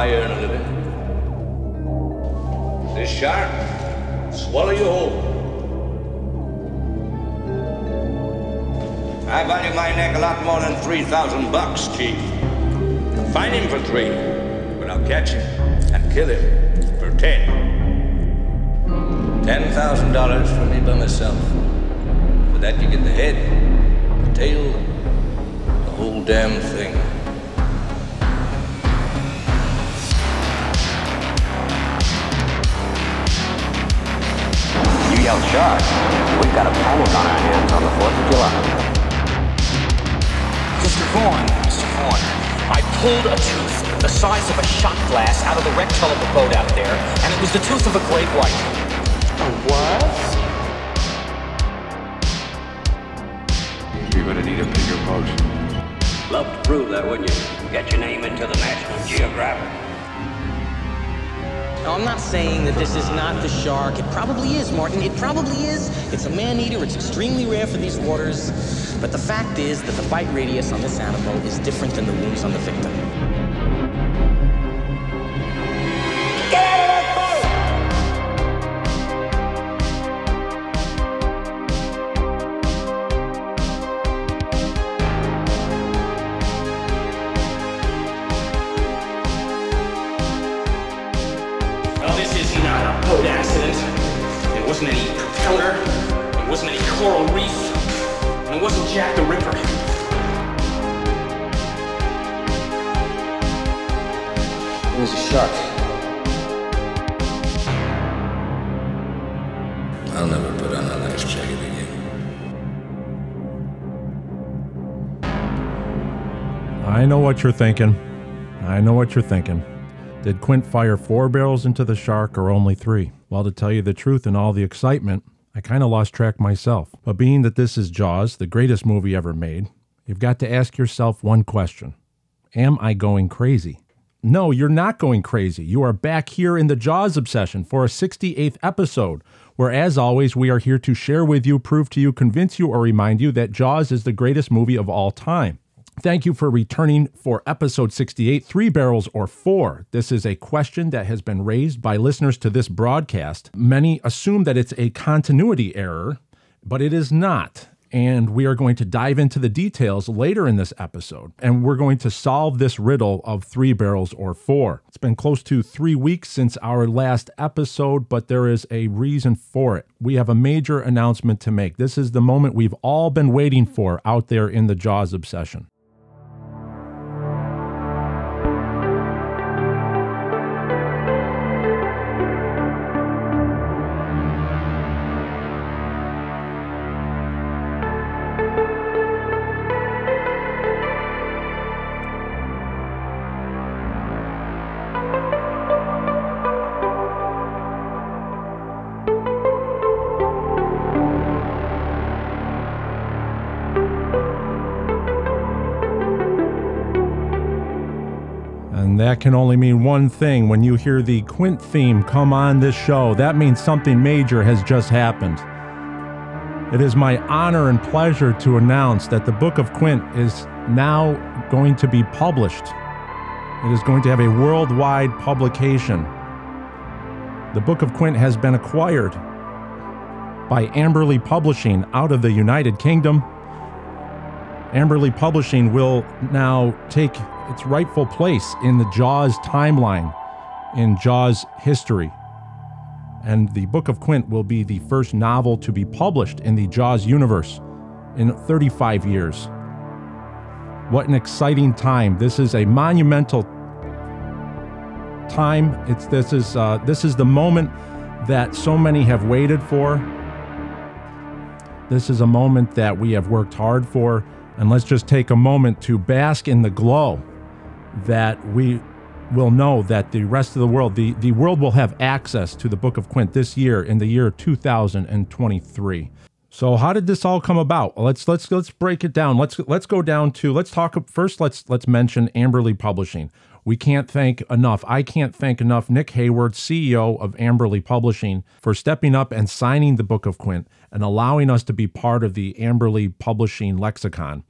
I earn a living. This shark, swallow you whole. I value my neck a lot more than 3,000 bucks, Chief. Find him for three, but I'll catch him and kill him for ten. Ten thousand dollars for me by myself. For that you get the head, the tail, the whole damn thing. You yell shark. We've got a panic on our hands on the 4th of July. Mr. Vaughn, Mr. Vaughn, I pulled a tooth the size of a shot glass out of the wrecked hull of the boat out there, and it was the tooth of a great white. A what? You're gonna need a bigger boat. Love to prove that, wouldn't you? Get your name into the National Geographic. Now, I'm not saying that this is not the shark. It probably is, Martin. It probably is. It's a man-eater. It's extremely rare for these waters. But the fact is that the bite radius on this animal is different than the wounds on the victim. What you're thinking. I know what you're thinking. Did Quint fire four barrels into the shark or only three? Well, to tell you the truth, in all the excitement, I kind of lost track myself. But being that this is Jaws, the greatest movie ever made, you've got to ask yourself one question Am I going crazy? No, you're not going crazy. You are back here in the Jaws obsession for a 68th episode, where, as always, we are here to share with you, prove to you, convince you, or remind you that Jaws is the greatest movie of all time. Thank you for returning for episode 68 Three Barrels or Four. This is a question that has been raised by listeners to this broadcast. Many assume that it's a continuity error, but it is not. And we are going to dive into the details later in this episode. And we're going to solve this riddle of three barrels or four. It's been close to three weeks since our last episode, but there is a reason for it. We have a major announcement to make. This is the moment we've all been waiting for out there in the Jaws obsession. Can only mean one thing. When you hear the Quint theme come on this show, that means something major has just happened. It is my honor and pleasure to announce that the Book of Quint is now going to be published. It is going to have a worldwide publication. The Book of Quint has been acquired by Amberley Publishing out of the United Kingdom. Amberley Publishing will now take its rightful place in the Jaws timeline, in Jaws history. And the Book of Quint will be the first novel to be published in the Jaws universe in 35 years. What an exciting time. This is a monumental time. It's this is uh, this is the moment that so many have waited for. This is a moment that we have worked hard for, and let's just take a moment to bask in the glow that we will know that the rest of the world, the, the world will have access to the Book of Quint this year in the year 2023. So how did this all come about? Let's let's let's break it down. Let's let's go down to let's talk first. Let's let's mention Amberley Publishing. We can't thank enough. I can't thank enough Nick Hayward, CEO of Amberley Publishing, for stepping up and signing the Book of Quint and allowing us to be part of the Amberley Publishing lexicon.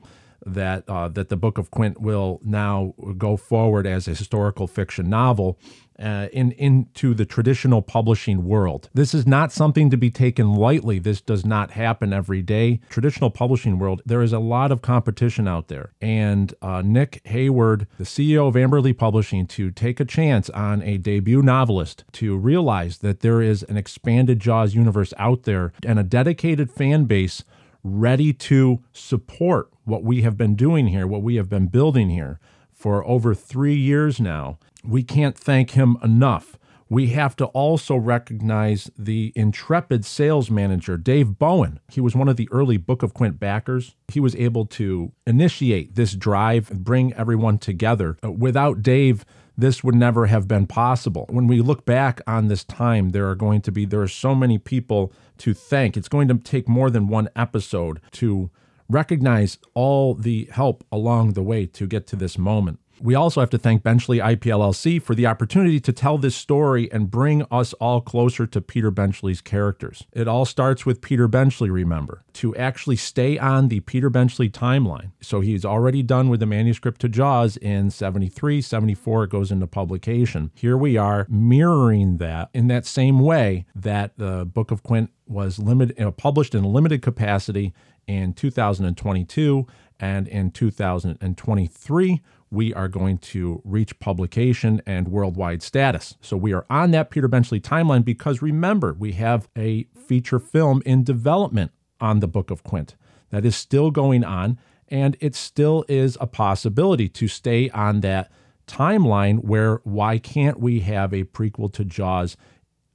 That uh, that the Book of Quint will now go forward as a historical fiction novel uh, in into the traditional publishing world. This is not something to be taken lightly. This does not happen every day. Traditional publishing world, there is a lot of competition out there, and uh, Nick Hayward, the CEO of Amberley Publishing, to take a chance on a debut novelist, to realize that there is an expanded Jaws universe out there and a dedicated fan base ready to support what we have been doing here, what we have been building here for over three years now. We can't thank him enough. We have to also recognize the intrepid sales manager, Dave Bowen. He was one of the early Book of Quint backers. He was able to initiate this drive and bring everyone together. Uh, without Dave, this would never have been possible. When we look back on this time, there are going to be there are so many people to thank. It's going to take more than one episode to recognize all the help along the way to get to this moment. We also have to thank Benchley IPLLC for the opportunity to tell this story and bring us all closer to Peter Benchley's characters. It all starts with Peter Benchley, remember, to actually stay on the Peter Benchley timeline. So he's already done with the manuscript to Jaws in 73, 74, it goes into publication. Here we are mirroring that in that same way that the Book of Quint was limited, you know, published in a limited capacity in 2022 and in 2023 we are going to reach publication and worldwide status. So we are on that Peter Benchley timeline because remember, we have a feature film in development on the Book of Quint that is still going on, and it still is a possibility to stay on that timeline where why can't we have a prequel to Jaws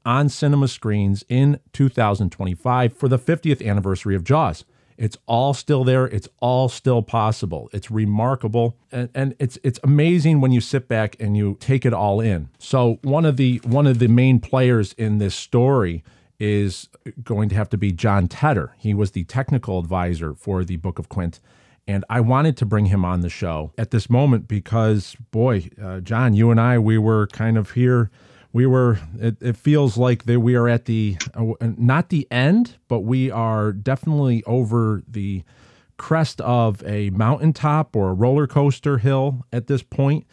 on cinema screens in 2025 for the 50th anniversary of Jaws? It's all still there. It's all still possible. It's remarkable, and, and it's it's amazing when you sit back and you take it all in. So one of the one of the main players in this story is going to have to be Jon Tedder. He was the technical advisor for the Book of Quint. And I wanted to bring him on the show at this moment because, boy, uh, Jon, you and I, we were kind of here we were it, it, feels like that we are at the uh, not the end but we are definitely over the crest of a mountaintop or a roller coaster hill at this point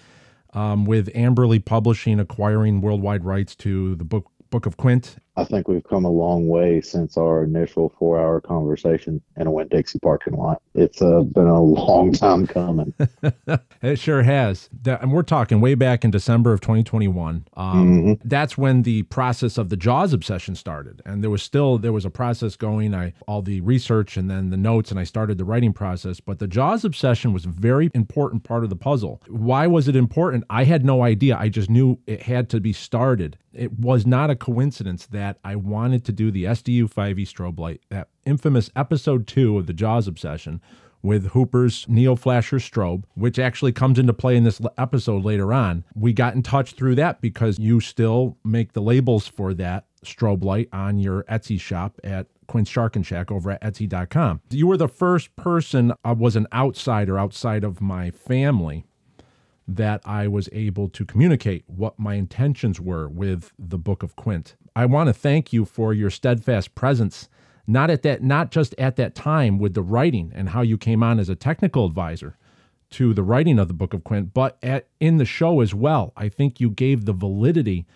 um, with amberley publishing acquiring worldwide rights to the book book of quint I think we've come a long way since our initial four hour conversation in a Winn Dixie parking lot. It's uh, been a long time coming. it sure has. and we're talking way back in December of 2021. Um, mm-hmm. That's when the process of the Jaws obsession started. And there was still, there was a process going, I all the research and then the notes, and I started the writing process. But the Jaws obsession was a very important part of the puzzle. Why was it important? I had no idea. I just knew it had to be started. It was not a coincidence that I wanted to do the SDU 5e strobe light, that infamous episode two of the Jaws obsession with Hooper's Neo Flasher strobe, which actually comes into play in this episode later on. We got in touch through that because you still make the labels for that strobe light on your Etsy shop at Quint's Sharkin' Shack over at Etsy.com. You were the first person, I was an outsider outside of my family that I was able to communicate what my intentions were with the Book of Quint. I want to thank you for your steadfast presence, not at that, not just at that time with the writing and how you came on as a technical advisor to the writing of the Book of Quint, but at, in the show as well. I think you gave the validity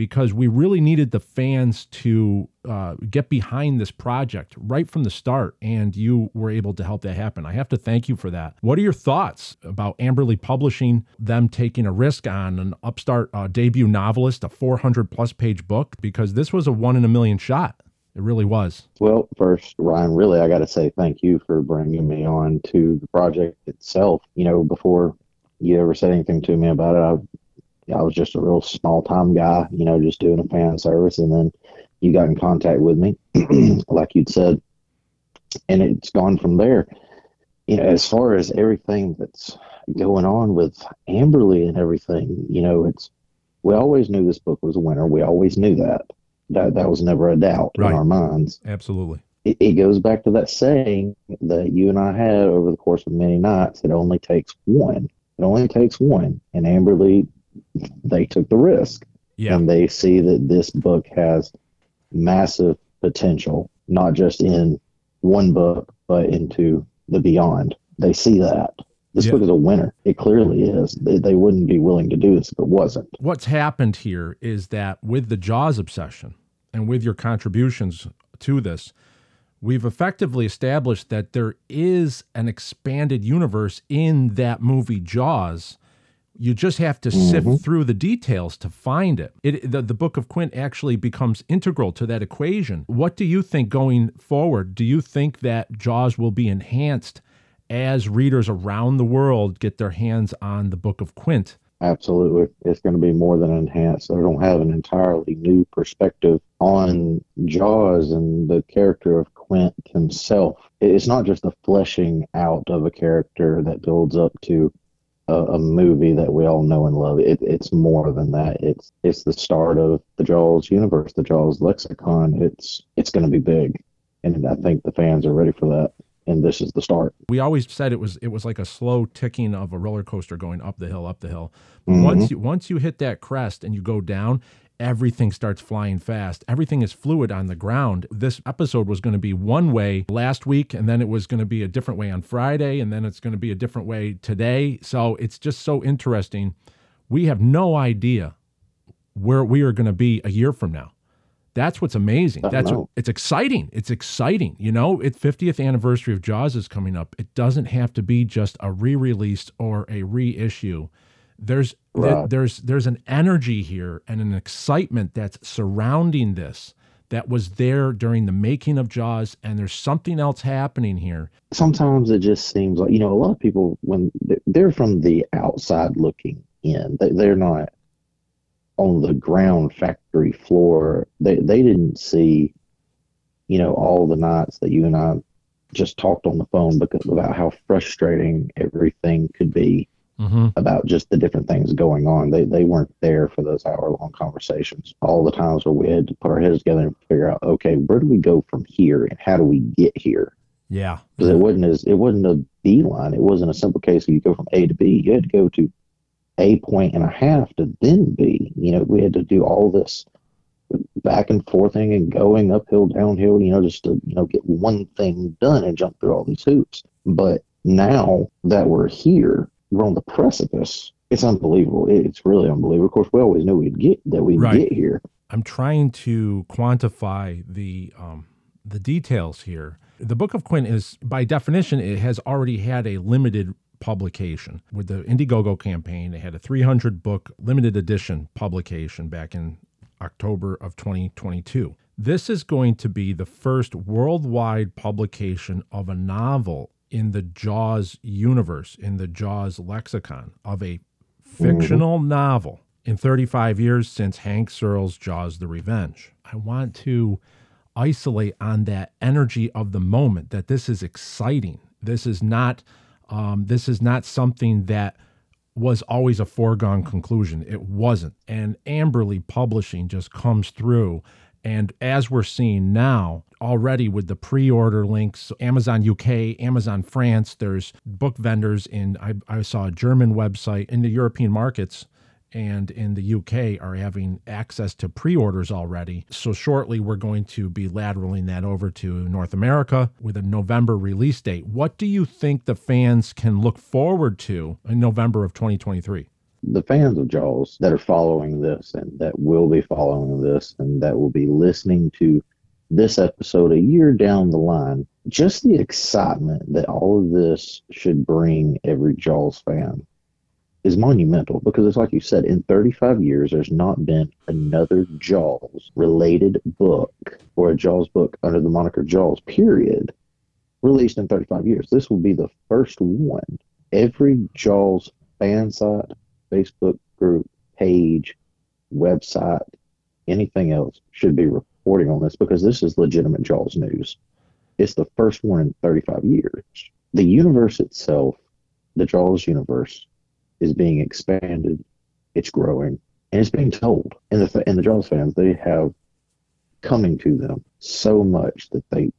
because we really needed the fans to uh, get behind this project right from the start, and you were able to help that happen. I have to thank you for that. What are your thoughts about Amberley Publishing, them taking a risk on an upstart uh, debut novelist, a 400 plus page book? Because this was a one in a million shot. It really was. Well, first, Ryan, really, I got to say thank you for bringing me on to the project itself. You know, before you ever said anything to me about it, I was just a real small time guy, you know, just doing a fan service. And then you got in contact with me, like you'd said, and it's gone from there. You know, as far as everything that's going on with Amberley and everything, you know, it's we always knew this book was a winner. We always knew that. That that was never a doubt right. in our minds. Absolutely. It, it goes back to that saying that you and I had over the course of many nights. It only takes one. It only takes one, and Amberley they took the risk. Yeah. And they see that this book has massive potential, not just in one book, but into the beyond. they see that. This Yeah. book is a winner. It clearly is. They, they wouldn't be willing to do this if it wasn't. What's happened here is that with the Jaws obsession and with your contributions to this, we've effectively established that there is an expanded universe in that movie Jaws. You just have to mm-hmm. sift through the details to find it. it the, the Book of Quint actually becomes integral to that equation. What do you think going forward? Do you think that Jaws will be enhanced as readers around the world get their hands on the Book of Quint? Absolutely. It's going to be more than enhanced. They don't have an entirely new perspective on Jaws and the character of Quint himself. It's not just the fleshing out of a character that builds up to a, a movie that we all know and love. It, it's more than that. It's it's the start of the Jaws universe, the Jaws lexicon. It's it's going to be big, and I think the fans are ready for that. And this is the start. we always said it was it was like a slow ticking of a roller coaster going up the hill, up the hill. Mhm. Once you once you hit that crest and you go down, everything starts flying fast. Everything is fluid on the ground. This episode was going to be one way last week, and then it was going to be a different way on Friday, and then it's going to be a different way today. So it's just so interesting. We have no idea where we are going to be a year from now. That's what's amazing. That's what, it's exciting. It's exciting. You know, it's 50th anniversary of Jaws is coming up. It doesn't have to be just a re-release or a reissue. There's there- Right. there's there's an energy here and an excitement that's surrounding this that was there during the making of Jaws, and there's something else happening here. sometimes it just seems like you know a lot of people when they- they're from the outside looking in they, they're not on the ground factory floor they they didn't see you know all the nights that you and I just talked on the phone because about how frustrating everything could be Mm-hmm. about just the different things going on. They they weren't there for those hour long conversations. All the times where we had to put our heads together and figure out, okay, where do we go from here and how do we get here? Yeah, because it wasn't as it wasn't a beeline. It wasn't a simple case of you go from A to B. You had to go to a point and a half to then B. You know, we had to do all this back and forthing and going uphill, downhill. You know, just to you know get one thing done and jump through all these hoops. But now that we're here, we're on the precipice. It's unbelievable. It's really unbelievable. Of course, we always knew we'd get that we'd Right. get here. I'm trying to quantify the um, the details here. The Book of Quint is, by definition, it has already had a limited publication with the Indiegogo campaign. They had a 300 book limited edition publication back in October of 2022. This is going to be the first worldwide publication of a novel in the Jaws universe, in the Jaws lexicon, of a fictional novel in 35 years since Hank Searls' Jaws the Revenge. I want to isolate on that energy of the moment that this is exciting. This is not um, this is not something that was always a foregone conclusion. It wasn't. And Amberley Publishing just comes through. And as we're seeing now, already with the pre-order links, Amazon UK, Amazon France, there's book vendors in I, I saw a German website in the European markets and in the UK are having access to pre-orders already. So shortly we're going to be lateraling that over to North America with a November release date. What do you think the fans can look forward to in November of 2023? The fans of Jaws that are following this and that will be following this and that will be listening to this episode a year down the line, just the excitement that all of this should bring every Jaws fan is monumental because it's like you said, in 35 years, there's not been another Jaws related book or a Jaws book under the moniker Jaws, period, released in 35 years. This will be the first one. Every Jaws fan site, Facebook group, page, website, anything else should be reporting on this because this is legitimate Jaws news. It's the first one in 35 years. The universe itself, the Jaws universe, is being expanded. It's growing and it's being told. And the and the Jaws fans, they have coming to them so much that they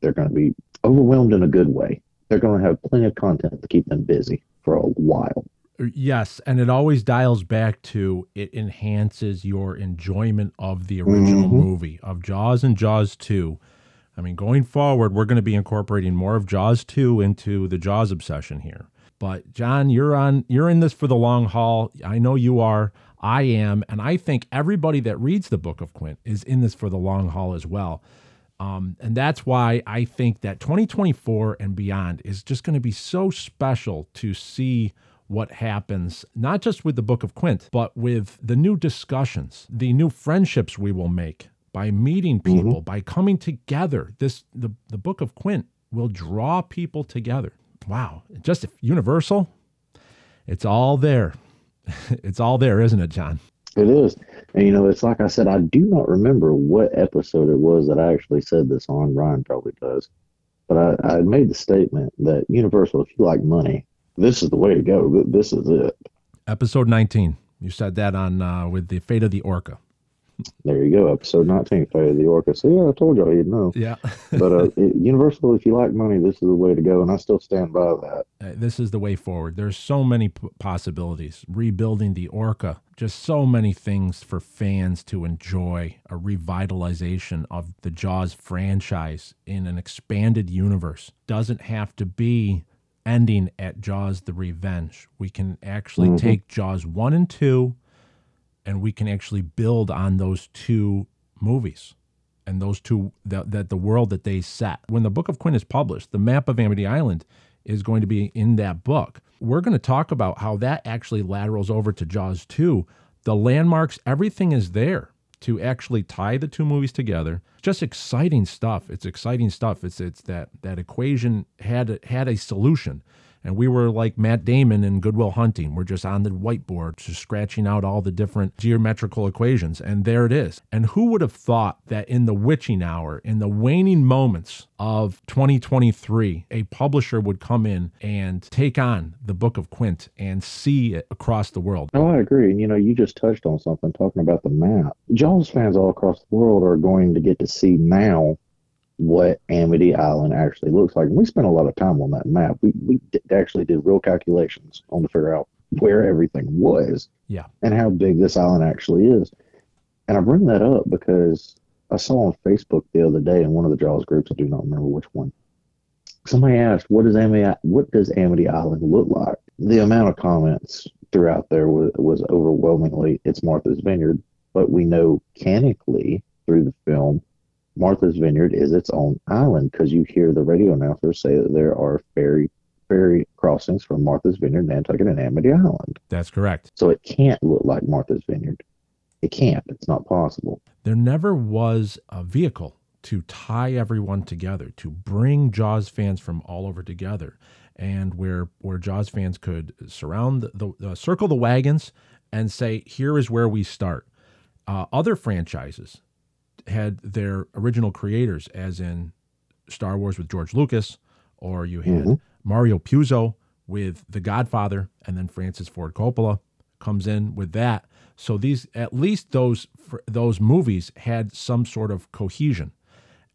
they're going to be overwhelmed in a good way. They're going to have plenty of content to keep them busy for a while. Yes, and it always dials back to it enhances your enjoyment of the original Mhm. movie of Jaws and Jaws 2. I mean, going forward, we're going to be incorporating more of Jaws 2 into the Jaws obsession here. But Jon, you're on you're in this for the long haul. I know you are. I am, and I think everybody that reads the Book of Quint is in this for the long haul as well. Um, and that's why I think that 2024 and beyond is just going to be so special to see what happens, not just with the Book of Quint, but with the new discussions, the new friendships we will make by meeting mm-hmm. people, by coming together. This the, the Book of Quint will draw people together. Wow. Just universal. It's all there. it's all there, isn't it, Jon? It is. And you know, it's like I said, I do not remember what episode it was that I actually said this on. Ryan probably does. But I, I made the statement that Universal, if you like money, this is the way to go. This is it. Episode 19. You said that on uh, with the fate of the orca. There you go. Episode 19, Fate of the Orca. See, yeah, I told y'all you'd know. Yeah. but uh, it, Universal, if you like money, this is the way to go. And I still stand by that. Uh, this is the way forward. There's so many p- possibilities. Rebuilding the orca, just so many things for fans to enjoy. A revitalization of the Jaws franchise in an expanded universe doesn't have to be ending at Jaws the Revenge. We can actually mm-hmm. take Jaws 1 and 2 and we can actually build on those two movies and those two that, that the world that they set. When the Book of Quint is published, the map of Amity Island is going to be in that book. We're going to talk about how that actually laterals over to Jaws 2. The landmarks, everything is there to actually tie the two movies together. Just exciting stuff. It's exciting stuff. It's it's that that equation had had a solution. And we were like Matt Damon in Good Will Hunting. We're just on the whiteboard, just scratching out all the different geometrical equations. And there it is. And who would have thought that in the witching hour, in the waning moments of 2023, a publisher would come in and take on the Book of Quint and see it across the world? Oh, I agree. And you know, you just touched on something talking about the map. Jaws fans all across the world are going to get to see now what Amity Island actually looks like. And we spent a lot of time on that map. We we d- actually did real calculations on to figure out where everything was Yeah. and how big this island actually is. And I bring that up because I saw on Facebook the other day in one of the Jaws groups. I do not remember which one. Somebody asked, "What does Amity What does Amity Island look like?" The amount of comments throughout there was, was overwhelmingly, "It's Martha's Vineyard." But we know mechanically through the film, Martha's Vineyard is its own island because you hear the radio announcers say that there are ferry ferry crossings from Martha's Vineyard, Nantucket, and Amity Island. That's correct. So it can't look like Martha's Vineyard. It can't. It's not possible. there never was a vehicle to tie everyone together, to bring Jaws fans from all over together, and where where Jaws fans could surround the, the uh, circle the wagons and say, "Here is where we start." Uh, other franchises had their original creators, as in Star Wars with George Lucas, or you had mm-hmm. Mario Puzo with The Godfather, and then Francis Ford Coppola comes in with that. So these, at least those those movies had some sort of cohesion,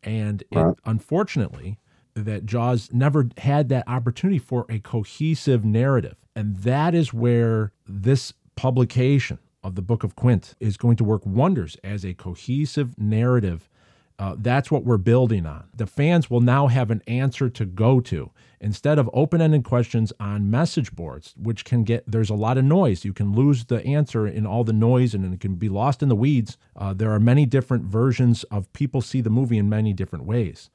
and it, unfortunately, that Jaws never had that opportunity for a cohesive narrative, and that is where this publication of the Book of Quint is going to work wonders as a cohesive narrative. Uh, that's what we're building on. The fans will now have an answer to go to instead of open ended questions on message boards, which can get, there's a lot of noise. You can lose the answer in all the noise and it can be lost in the weeds. Uh, there are many different versions of people see the movie in many different ways.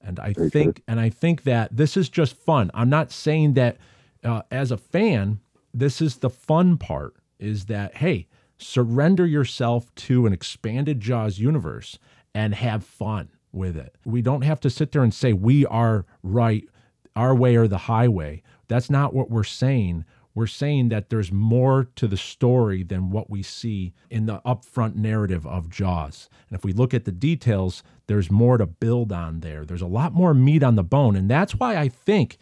And I think, and I think that this is just fun. I'm not saying that uh, as a fan, this is the fun part is that, hey, surrender yourself to an expanded Jaws universe and have fun with it. We don't have to sit there and say we are right, our way or the highway. That's not what we're saying. We're saying that there's more to the story than what we see in the upfront narrative of Jaws. And if we look at the details, there's more to build on there. There's a lot more meat on the bone. And that's why I think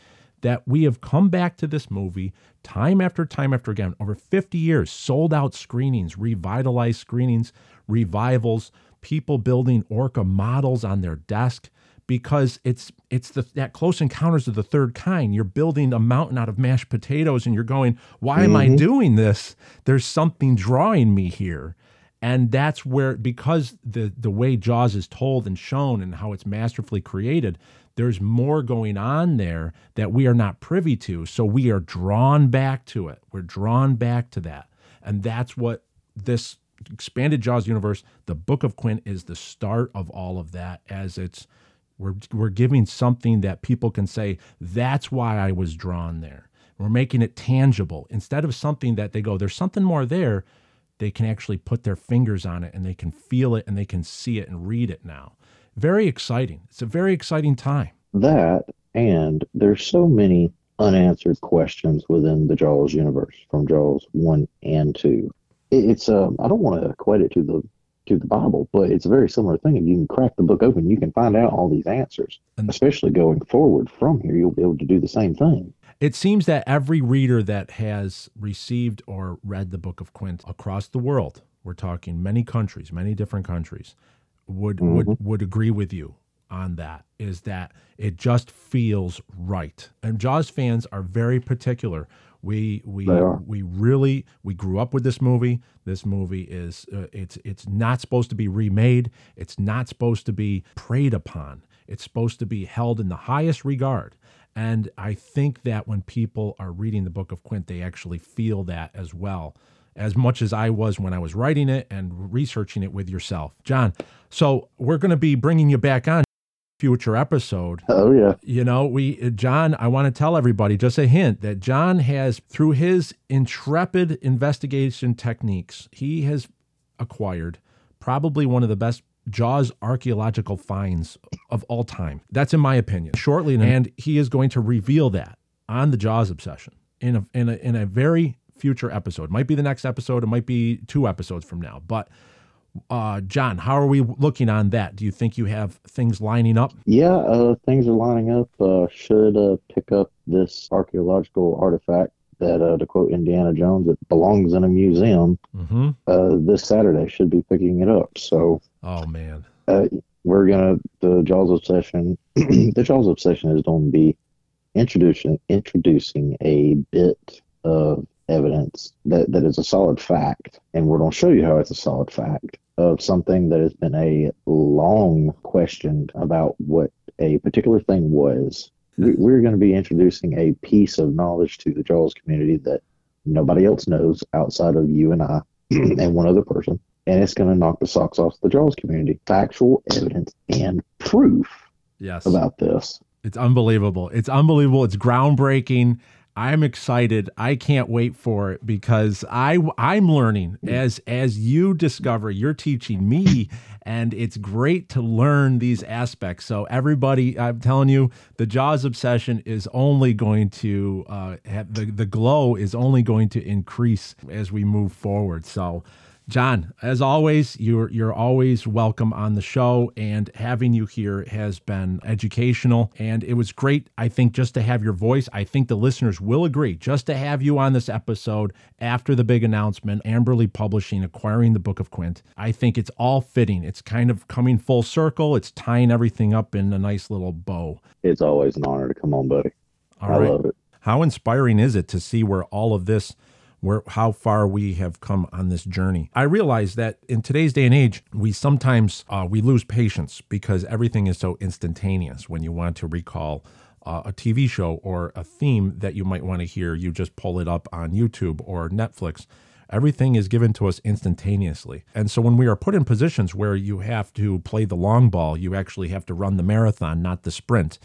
that we have come back to this movie time after time after again over 50 years sold out screenings revitalized screenings revivals people building orca models on their desk because it's it's the that close encounters of the third kind. You're building a mountain out of mashed potatoes and you're going why am i mm-hmm. doing this? There's something drawing me here. And that's where because the the way Jaws is told and shown and how it's masterfully created, there's more going on there that we are not privy to. So we are drawn back to it. We're drawn back to that. And that's what this expanded Jaws universe, the Book of Quint is the start of all of that as it's we're we're giving something that people can say that's why I was drawn there. We're making it tangible instead of something that they go there's something more there. They can actually put their fingers on it and they can feel it and they can see it and read it now. Very exciting. It's a very exciting time. That and there's so many unanswered questions within the Jaws universe from Jaws one and two. It's um I don't want to equate it to the to the Bible, but it's a very similar thing. If you can crack the book open, you can find out all these answers. And- Especially going forward from here, you'll be able to do the same thing. It seems that every reader that has received or read the Book of Quint across the world, we're talking many countries, many different countries, would would would agree with you on that. Is that it just feels right? And Jaws fans are very particular. We we we really we grew up with this movie. This movie is uh, it's it's not supposed to be remade. It's not supposed to be preyed upon. It's supposed to be held in the highest regard. And I think that when people are reading the Book of Quint, they actually feel that as well, as much as I was when I was writing it and researching it with yourself, Jon. So we're going to be bringing you back on future episode. Oh yeah, you know we uh, jon i want to tell everybody just a hint that jon has through his intrepid investigation techniques he has acquired probably one of the best jaws archaeological finds of all time. That's in my opinion. Shortly and he is going to reveal that on the jaws obsession in a in a, in a very future episode might be the next episode it might be two episodes from now but uh, Jon, how are we looking on that? Do you think you have things lining up? yeah. Uh, things are lining up. Uh, should uh, pick up this archaeological artifact that, uh, to quote Indiana Jones, it belongs in a museum. Mm-hmm. Uh, this Saturday should be picking it up. So Oh man. uh, we're gonna the Jaws obsession. the Jaws obsession is going to be introducing introducing a bit of evidence that, that is a solid fact, and we're going to show you how it's a solid fact of something that has been a long question about what a particular thing was. We- We're going to be introducing a piece of knowledge to the Jaws community that nobody else knows outside of you and I and one other person and it's going to knock the socks off the Jaws community. Factual evidence and proof Yes. about this. It's unbelievable. It's unbelievable. It's groundbreaking. I'm excited. I can't wait for it because I I'm learning as as you discover. You're teaching me, and it's great to learn these aspects. So everybody, I'm telling you, the Jaws obsession is only going to uh, have the the glow is only going to increase as we move forward. So. Jon, as always, you're you're always welcome on the show, and having you here has been educational. And it was great, I think, just to have your voice. I think the listeners will agree, just to have you on this episode after the big announcement, Amberley Publishing acquiring the Book of Quint. I think it's all fitting. It's kind of coming full circle. It's tying everything up in a nice little bow. It's always an honor to come on, buddy. All I right. love it. How inspiring is it to see where all of this, where how far we have come on this journey? I realize that in today's day and age, we sometimes uh, we lose patience because everything is so instantaneous. When you want to recall uh, a TV show or a theme that you might want to hear, you just pull it up on YouTube or Netflix. Everything is given to us instantaneously. And so when we are put in positions where you have to play the long ball, you actually have to run the marathon, not the sprint.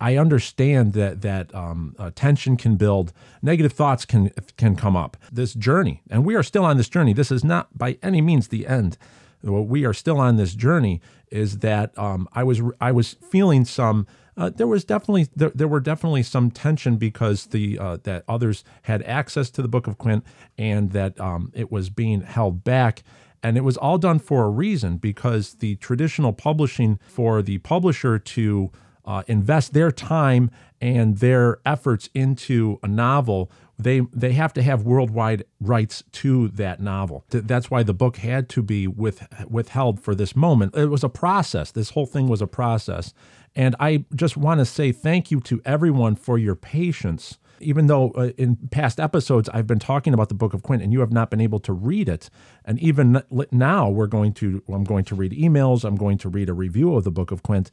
I understand that that um, uh, tension can build, negative thoughts can can come up. This journey, and we are still on this journey. This is not by any means the end. What we are still on this journey is that um, I was I was feeling some. Uh, there was definitely there, there were definitely some tension because the uh, that others had access to the Book of Quint and that um, it was being held back. And it was all done for a reason because the traditional publishing for the publisher to uh, invest their time and their efforts into a novel, they they have to have worldwide rights to that novel. That's why the book had to be with, withheld for this moment. It was a process. This whole thing was a process, and I just want to say thank you to everyone for your patience even though uh, in past episodes I've been talking about the Book of Quint and you have not been able to read it, and even now we're going to I'm going to read emails, I'm going to read a review of the Book of Quint,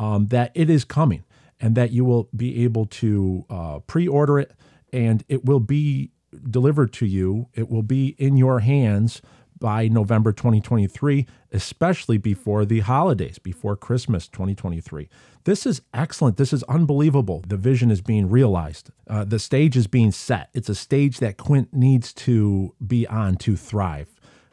um, that it is coming and that you will be able to uh, pre-order it and it will be delivered to you. It will be in your hands by November 2023, especially before the holidays, before Christmas 2023. This is excellent. This is unbelievable. The vision is being realized. Uh, the stage is being set. It's a stage that Quint needs to be on to thrive.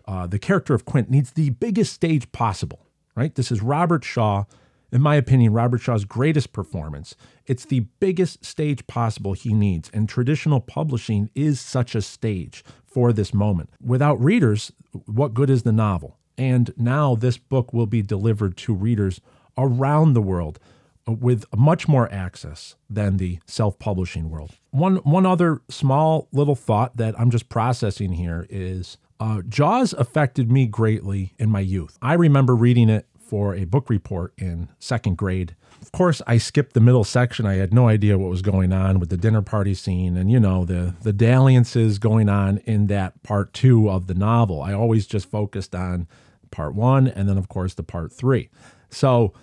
Uh, the character of Quint needs the biggest stage possible, right? This is Robert Shaw in my opinion, Robert Shaw's greatest performance. It's the biggest stage possible he needs, and traditional publishing is such a stage for this moment. Without readers, what good is the novel? And now this book will be delivered to readers around the world with much more access than the self-publishing world. One one other small little thought that I'm just processing here is uh, Jaws affected me greatly in my youth. I remember reading it for a book report in second grade. Of course, I skipped the middle section. I had no idea what was going on with the dinner party scene and, you know, the, the dalliances going on in that part two of the novel. I always just focused on part one and then, of course, the part three. So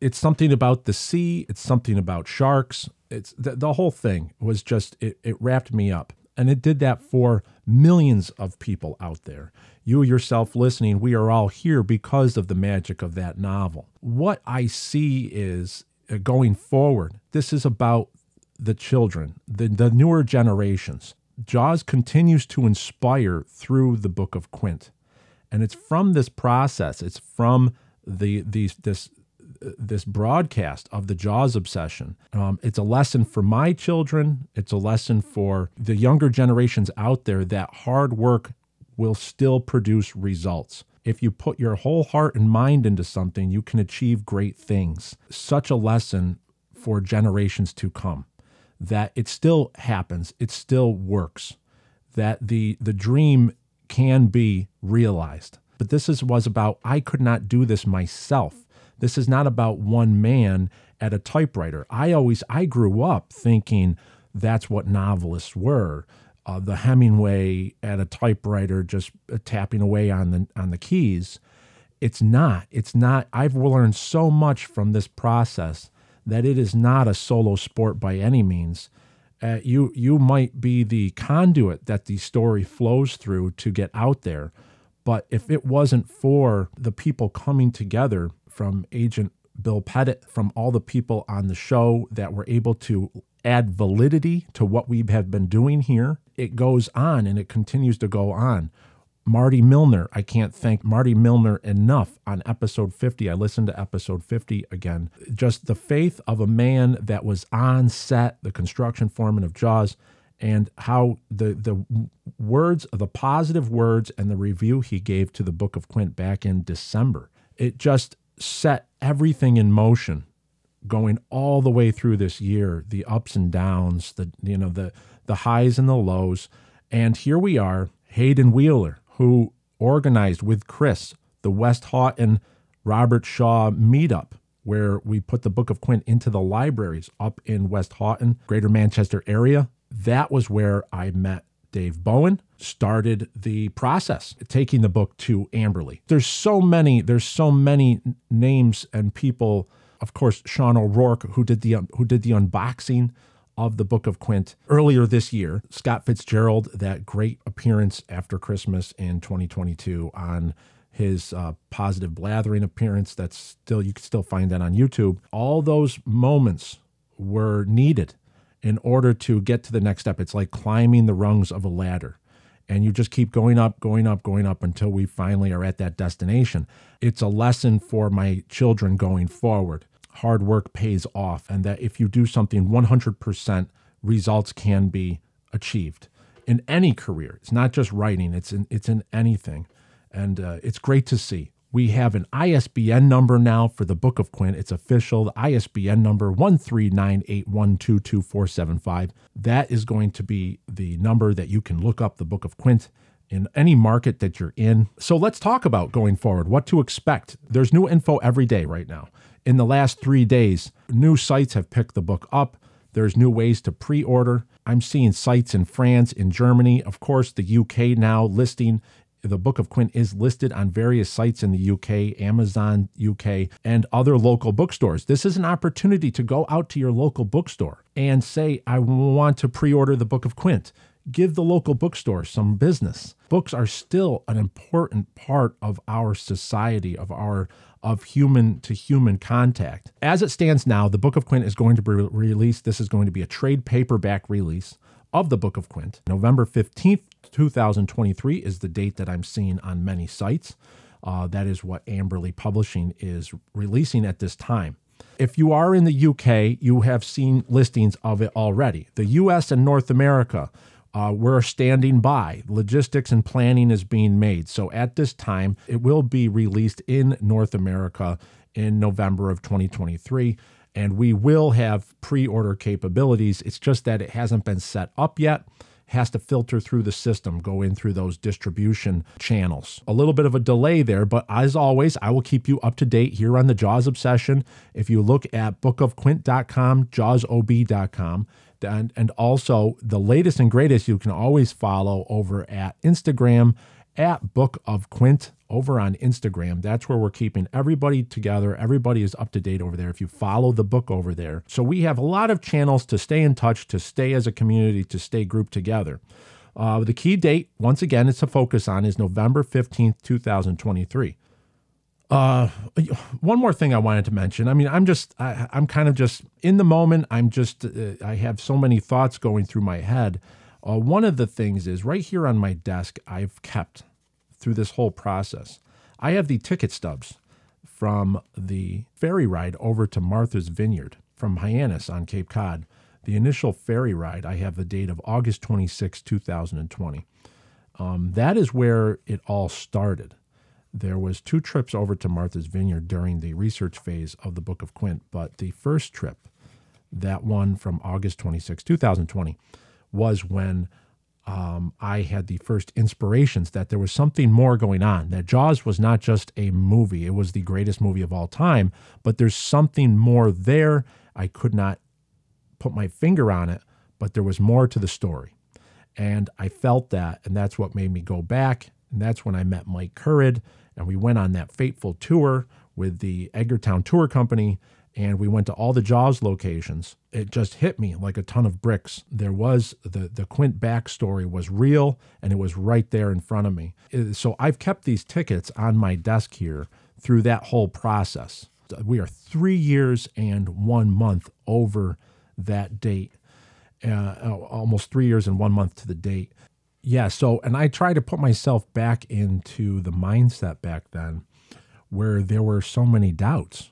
it's something about the sea, it's something about sharks. It's the, the whole thing was just, it, it wrapped me up. And it did that for millions of people out there. You yourself listening, we are all here because of the magic of that novel. What I see is uh, going forward, this is about the children, the, the newer generations. Jaws continues to inspire through the book of Quint. And it's from this process, it's from the, the this this broadcast of the Jaws obsession. Um, it's a lesson for my children. It's a lesson for the younger generations out there that hard work will still produce results. If you put your whole heart and mind into something, you can achieve great things. Such a lesson for generations to come that it still happens, it still works, that the, the dream can be realized. But this is, was about I could not do this myself. This is not about one man at a typewriter. I always I grew up thinking that's what novelists were. Uh, the Hemingway at a typewriter just uh, tapping away on the on the keys. It's not. It's not. I've learned so much from this process that it is not a solo sport by any means. Uh, you you might be the conduit that the story flows through to get out there, but if it wasn't for the people coming together from Agent Bill Pettit, from all the people on the show that were able to add validity to what we have been doing here. It goes on and it continues to go on. Marty Milner, I can't thank Marty Milner enough on episode 50. I listened to episode 50 again. Just the faith of a man that was on set, the construction foreman of Jaws, and how the the words, the positive words and the review he gave to the Book of Quint back in December. It just set everything in motion going all the way through this year the ups and downs the you know the the highs and the lows and here we are hayden wheeler who organized with chris the westhoughton robert shaw meetup where we put the book of quint into the libraries up in westhoughton greater manchester area that was where i met Dave Bowen started the process, taking the book to Amberley. There's so many, there's so many names and people. Of course, Sean O'Rourke, who did the who did the unboxing of the Book of Quint earlier this year. Scott Fitzgerald, that great appearance after Christmas in 2022 on his uh, positive blathering appearance. That's still you can still find that on YouTube. All those moments were needed in order to get to the next step. It's like climbing the rungs of a ladder. And you just keep going up, going up, going up until we finally are at that destination. It's a lesson for my children going forward. Hard work pays off, and that if you do something 100%, results can be achieved in any career. It's not just writing, it's in, it's in anything. And uh, it's great to see. We have an ISBN number now for the Book of Quint. It's official. The ISBN number 13981222475. That is going to be the number that you can look up the Book of Quint in any market that you're in. So let's talk about going forward, what to expect. There's new info every day right now. In the last three days, new sites have picked the book up. There's new ways to pre order. I'm seeing sites in France, in Germany, of course, the UK now listing. The Book of Quint is listed on various sites in the UK, Amazon UK, and other local bookstores. This is an opportunity to go out to your local bookstore and say, I want to pre order the Book of Quint give the local bookstore some business. Books are still an important part of our society, of our of human to human contact. As it stands now, the Book of Quint is going to be released. This is going to be a trade paperback release of the Book of Quint. November 15th, 2023 is the date that I'm seeing on many sites. Uh, that is what Amberley Publishing is releasing at this time. If you are in the UK, you have seen listings of it already. The US and North America, uh, we're standing by. Logistics and planning is being made. So at this time, it will be released in North America in November of 2023. And we will have pre order capabilities. It's just that it hasn't been set up yet has to filter through the system, go in through those distribution channels. A little bit of a delay there, but as always, I will keep you up to date here on the Jaws Obsession. If you look at bookofquint.com, jawsob.com, and, and also the latest and greatest you can always follow over at Instagram at Book of Quint over on Instagram. That's where we're keeping everybody together. Everybody is up to date over there if you follow the book over there. So we have a lot of channels to stay in touch, to stay as a community, to stay grouped together. Uh, the key date, once again, it's a focus on is November 15th, 2023. Uh, one more thing I wanted to mention. I mean, I'm just, I, am kind of just in the moment. I'm just, uh, I have so many thoughts going through my head. Uh, one of the things is right here on my desk, I've kept through this whole process. I have the ticket stubs from the ferry ride over to Martha's Vineyard from Hyannis on Cape Cod. The initial ferry ride, I have the date of August 26, 2020. Um, that is where it all started there was two trips over to Martha's Vineyard during the research phase of the Book of Quint, but the first trip, that one from August 26, 2020, was when um, I had the first inspirations that there was something more going on. That Jaws was not just a movie, it was the greatest movie of all time, but there's something more there. I could not put my finger on it, but there was more to the story. And I felt that, and that's what made me go back. And that's when I met Mike Currid and we went on that fateful tour with the Edgartown Tour Company and we went to all the Jaws locations. It just hit me like a ton of bricks. There was the the Quint backstory was real and it was right there in front of me. So I've kept these tickets on my desk here through that whole process. We are three years and one month over that date, uh, almost three years and one month to the date yeah, so and I try to put myself back into the mindset back then where there were so many doubts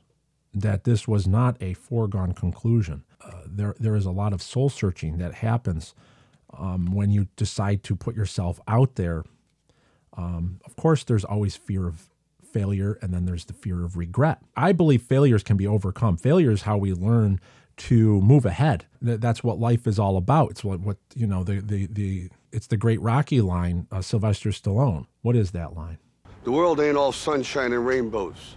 that this was not a foregone conclusion. Uh, there, there is a lot of soul searching that happens um, when you decide to put yourself out there. Um, of course, there's always fear of failure, and then there's the fear of regret. I believe failures can be overcome. Failure is how we learn to move ahead. That's what life is all about. It's what, what you know the the the it's the great Rocky line, uh, Sylvester Stallone. What is that line? The world ain't all sunshine and rainbows.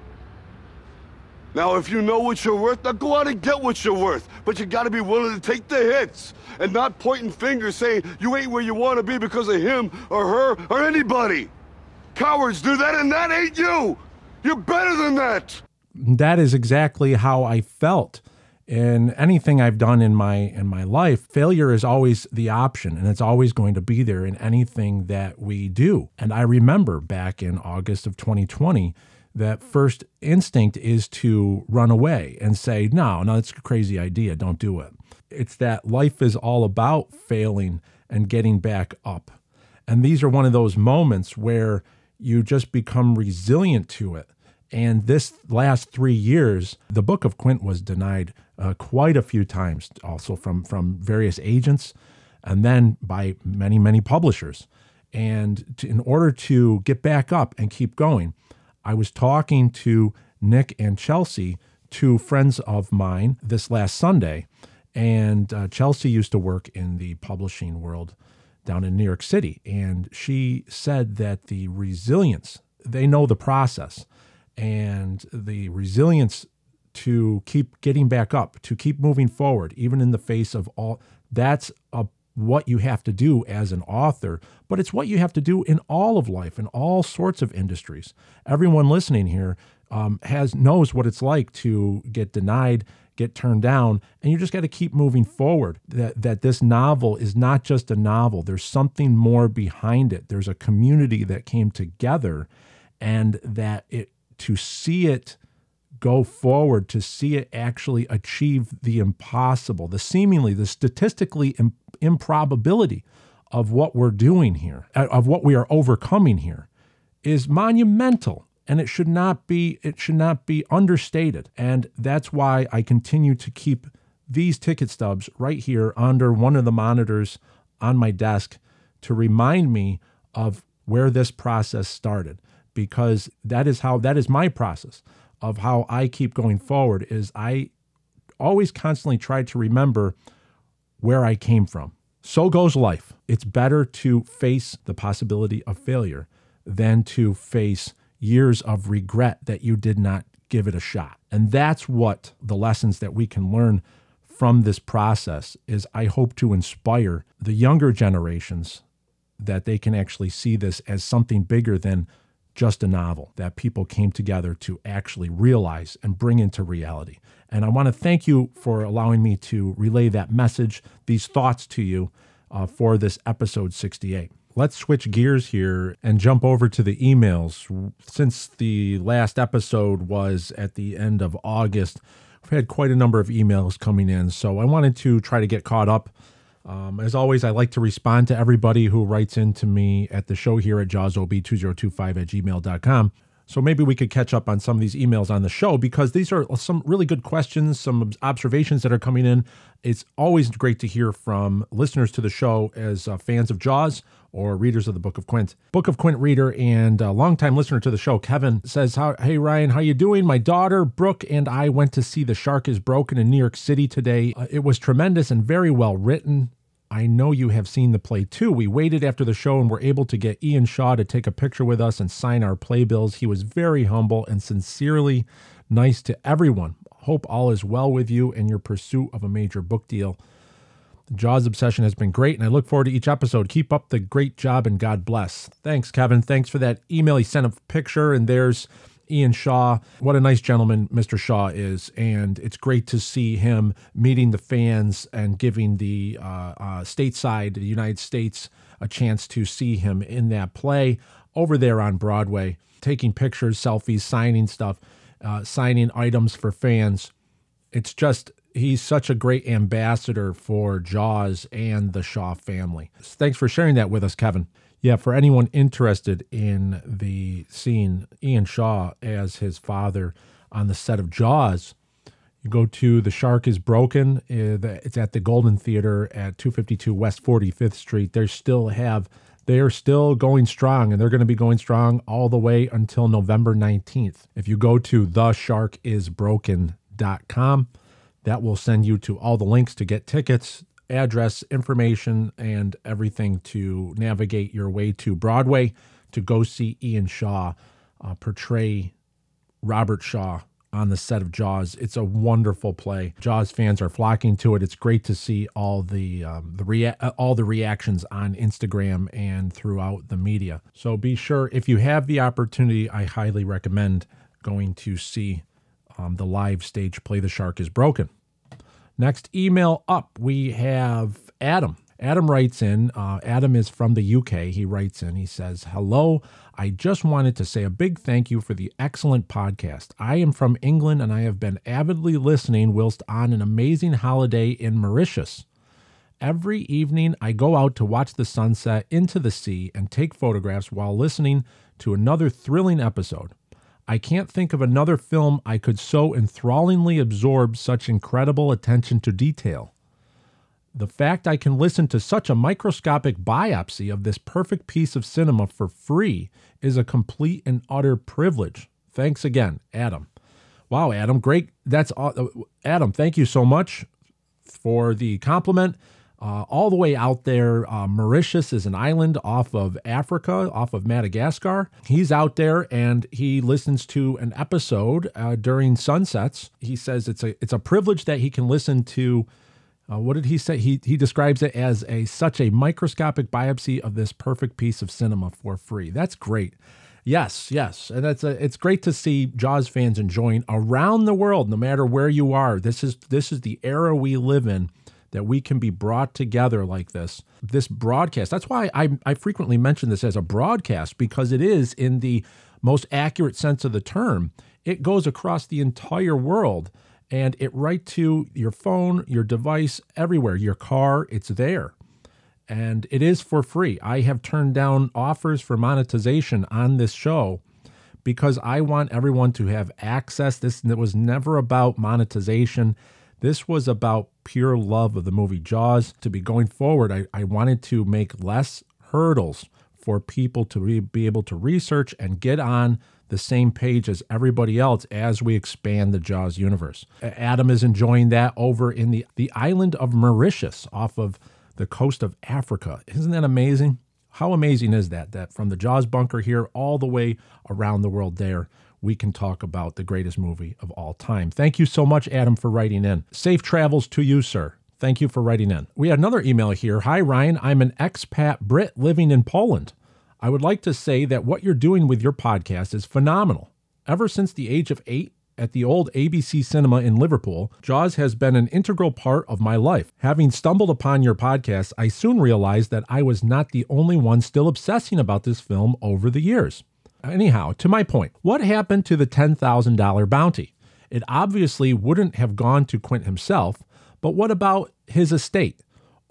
Now, if you know what you're worth, now go out and get what you're worth. But you gotta be willing to take the hits and not pointing fingers saying you ain't where you wanna be because of him or her or anybody. Cowards do that and that ain't you. You're better than that. That is exactly how I felt in anything I've done in my in my life, failure is always the option and it's always going to be there in anything that we do. And I remember back in August of 2020 that first instinct is to run away and say, no, no, it's a crazy idea. Don't do it. It's that life is all about failing and getting back up. And these are one of those moments where you just become resilient to it. And this last three years, the book of Quint was denied uh, quite a few times, also from, from various agents and then by many, many publishers. And to, in order to get back up and keep going, I was talking to Nick and Chelsea, two friends of mine, this last Sunday. And uh, Chelsea used to work in the publishing world down in New York City. And she said that the resilience, they know the process, and the resilience to keep getting back up, to keep moving forward, even in the face of all that's a, what you have to do as an author, but it's what you have to do in all of life, in all sorts of industries. Everyone listening here um, has knows what it's like to get denied, get turned down, and you just got to keep moving forward. That that this novel is not just a novel. There's something more behind it. There's a community that came together, and that it to see it go forward to see it actually achieve the impossible, the seemingly, the statistically Im- improbability of what we're doing here, uh, of what we are overcoming here, is monumental and it should not be it should not be understated. And that's why i continue to keep these ticket stubs right here under one of the monitors on my desk to remind me of where this process started because that is how that is my process of how i keep going forward is i always constantly try to remember where i came from so goes life it's better to face the possibility of failure than to face years of regret that you did not give it a shot. And that's what the lessons that we can learn from this process is I hope to inspire the younger generations that they can actually see this as something bigger than just a novel that people came together to actually realize and bring into reality. And I want to thank you for allowing me to relay that message, these thoughts to you uh, for this episode 68 let's switch gears here and jump over to the emails. Since the last episode was at the end of August, we've had quite a number of emails coming in. So I wanted to try to get caught up. Um, as always, I like to respond to everybody who writes into me at the show here at jawsob2025 at gmail.com. So maybe we could catch up on some of these emails on the show because these are some really good questions, some observations that are coming in. It's always great to hear from listeners to the show as uh, fans of Jaws or readers of the Book of Quint. Book of Quint reader and a longtime listener to the show, Kevin says, "Hey Ryan, how you doing? My daughter Brooke and I went to see The Shark Is Broken in New York City today. Uh, it was tremendous and very well written. I know you have seen the play too. We waited after the show and were able to get Ian Shaw to take a picture with us and sign our playbills. He was very humble and sincerely nice to everyone. Hope all is well with you and your pursuit of a major book deal. Jaws obsession has been great, and I look forward to each episode. Keep up the great job and God bless. Thanks, Kevin. Thanks for that email. He sent a picture, and there's Ian Shaw. What a nice gentleman Mr. Shaw is. And it's great to see him meeting the fans and giving the uh, uh, stateside, the United States, a chance to see him in that play over there on Broadway, taking pictures, selfies, signing stuff, uh, signing items for fans. It's just, he's such a great ambassador for Jaws and the Shaw family. Thanks for sharing that with us, Kevin. Yeah, for anyone interested in the scene, Ian Shaw as his father on the set of Jaws, you go to The Shark is Broken. Uh, it's at the Golden Theater at 252 West 45th Street. They still have, they are still going strong and they're going to be going strong all the way until November 19th. If you go to thesharkisbroken.com, that will send you to all the links to get tickets address, information, and everything to navigate your way to Broadway to go see Ian Shaw uh, portray Robert Shaw on the set of Jaws. It's a wonderful play. Jaws fans are flocking to it. It's great to see all the um, the rea- uh, all the reactions on Instagram and throughout the media. So be sure if you have the opportunity, I highly recommend going to see um, the live stage play. The Shark is Broken. Next email up, we have Adam. Adam writes in, uh, Adam is from the UK. He writes in, he says, Hello, I just wanted to say a big thank you for the excellent podcast. I am from England and I have been avidly listening whilst on an amazing holiday in Mauritius. Every evening, I go out to watch the sunset into the sea and take photographs while listening to another thrilling episode. I can't think of another film I could so enthrallingly absorb such incredible attention to detail. The fact I can listen to such a microscopic biopsy of this perfect piece of cinema for free is a complete and utter privilege. Thanks again, Adam. Wow, Adam, great. That's uh, Adam. Thank you so much for the compliment. Uh, all the way out there, uh, Mauritius is an island off of Africa, off of Madagascar. He's out there and he listens to an episode uh, during sunsets. He says it's a it's a privilege that he can listen to. Uh, what did he say? He he describes it as a such a microscopic biopsy of this perfect piece of cinema for free. That's great. Yes, yes, and that's a, it's great to see Jaws fans enjoying around the world, no matter where you are. This is this is the era we live in that we can be brought together like this. This broadcast, that's why I, I frequently mention this as a broadcast because it is, in the most accurate sense of the term, it goes across the entire world and it right to your phone, your device, everywhere, your car, it's there. And it is for free. I have turned down offers for monetization on this show because I want everyone to have access. This was never about monetization. This was about pure love of the movie Jaws. To be going forward, I, I wanted to make less hurdles for people to re- be able to research and get on the same page as everybody else as we expand the Jaws universe. Adam is enjoying that over in the, the island of Mauritius off of the coast of Africa. Isn't that amazing? How amazing is that? That from the Jaws bunker here all the way around the world there we can talk about the greatest movie of all time. Thank you so much, Adam, for writing in. Safe travels to you, sir. Thank you for writing in. We had another email here. Hi, Ryan. I'm an expat Brit living in Poland. I would like to say that what you're doing with your podcast is phenomenal. Ever since the age of eight, at the old ABC Cinema in Liverpool, Jaws has been an integral part of my life. Having stumbled upon your podcast, I soon realized that I was not the only one still obsessing about this film over the years. Anyhow, to my point, what happened to the $10,000 bounty? It obviously wouldn't have gone to Quint himself, but what about his estate?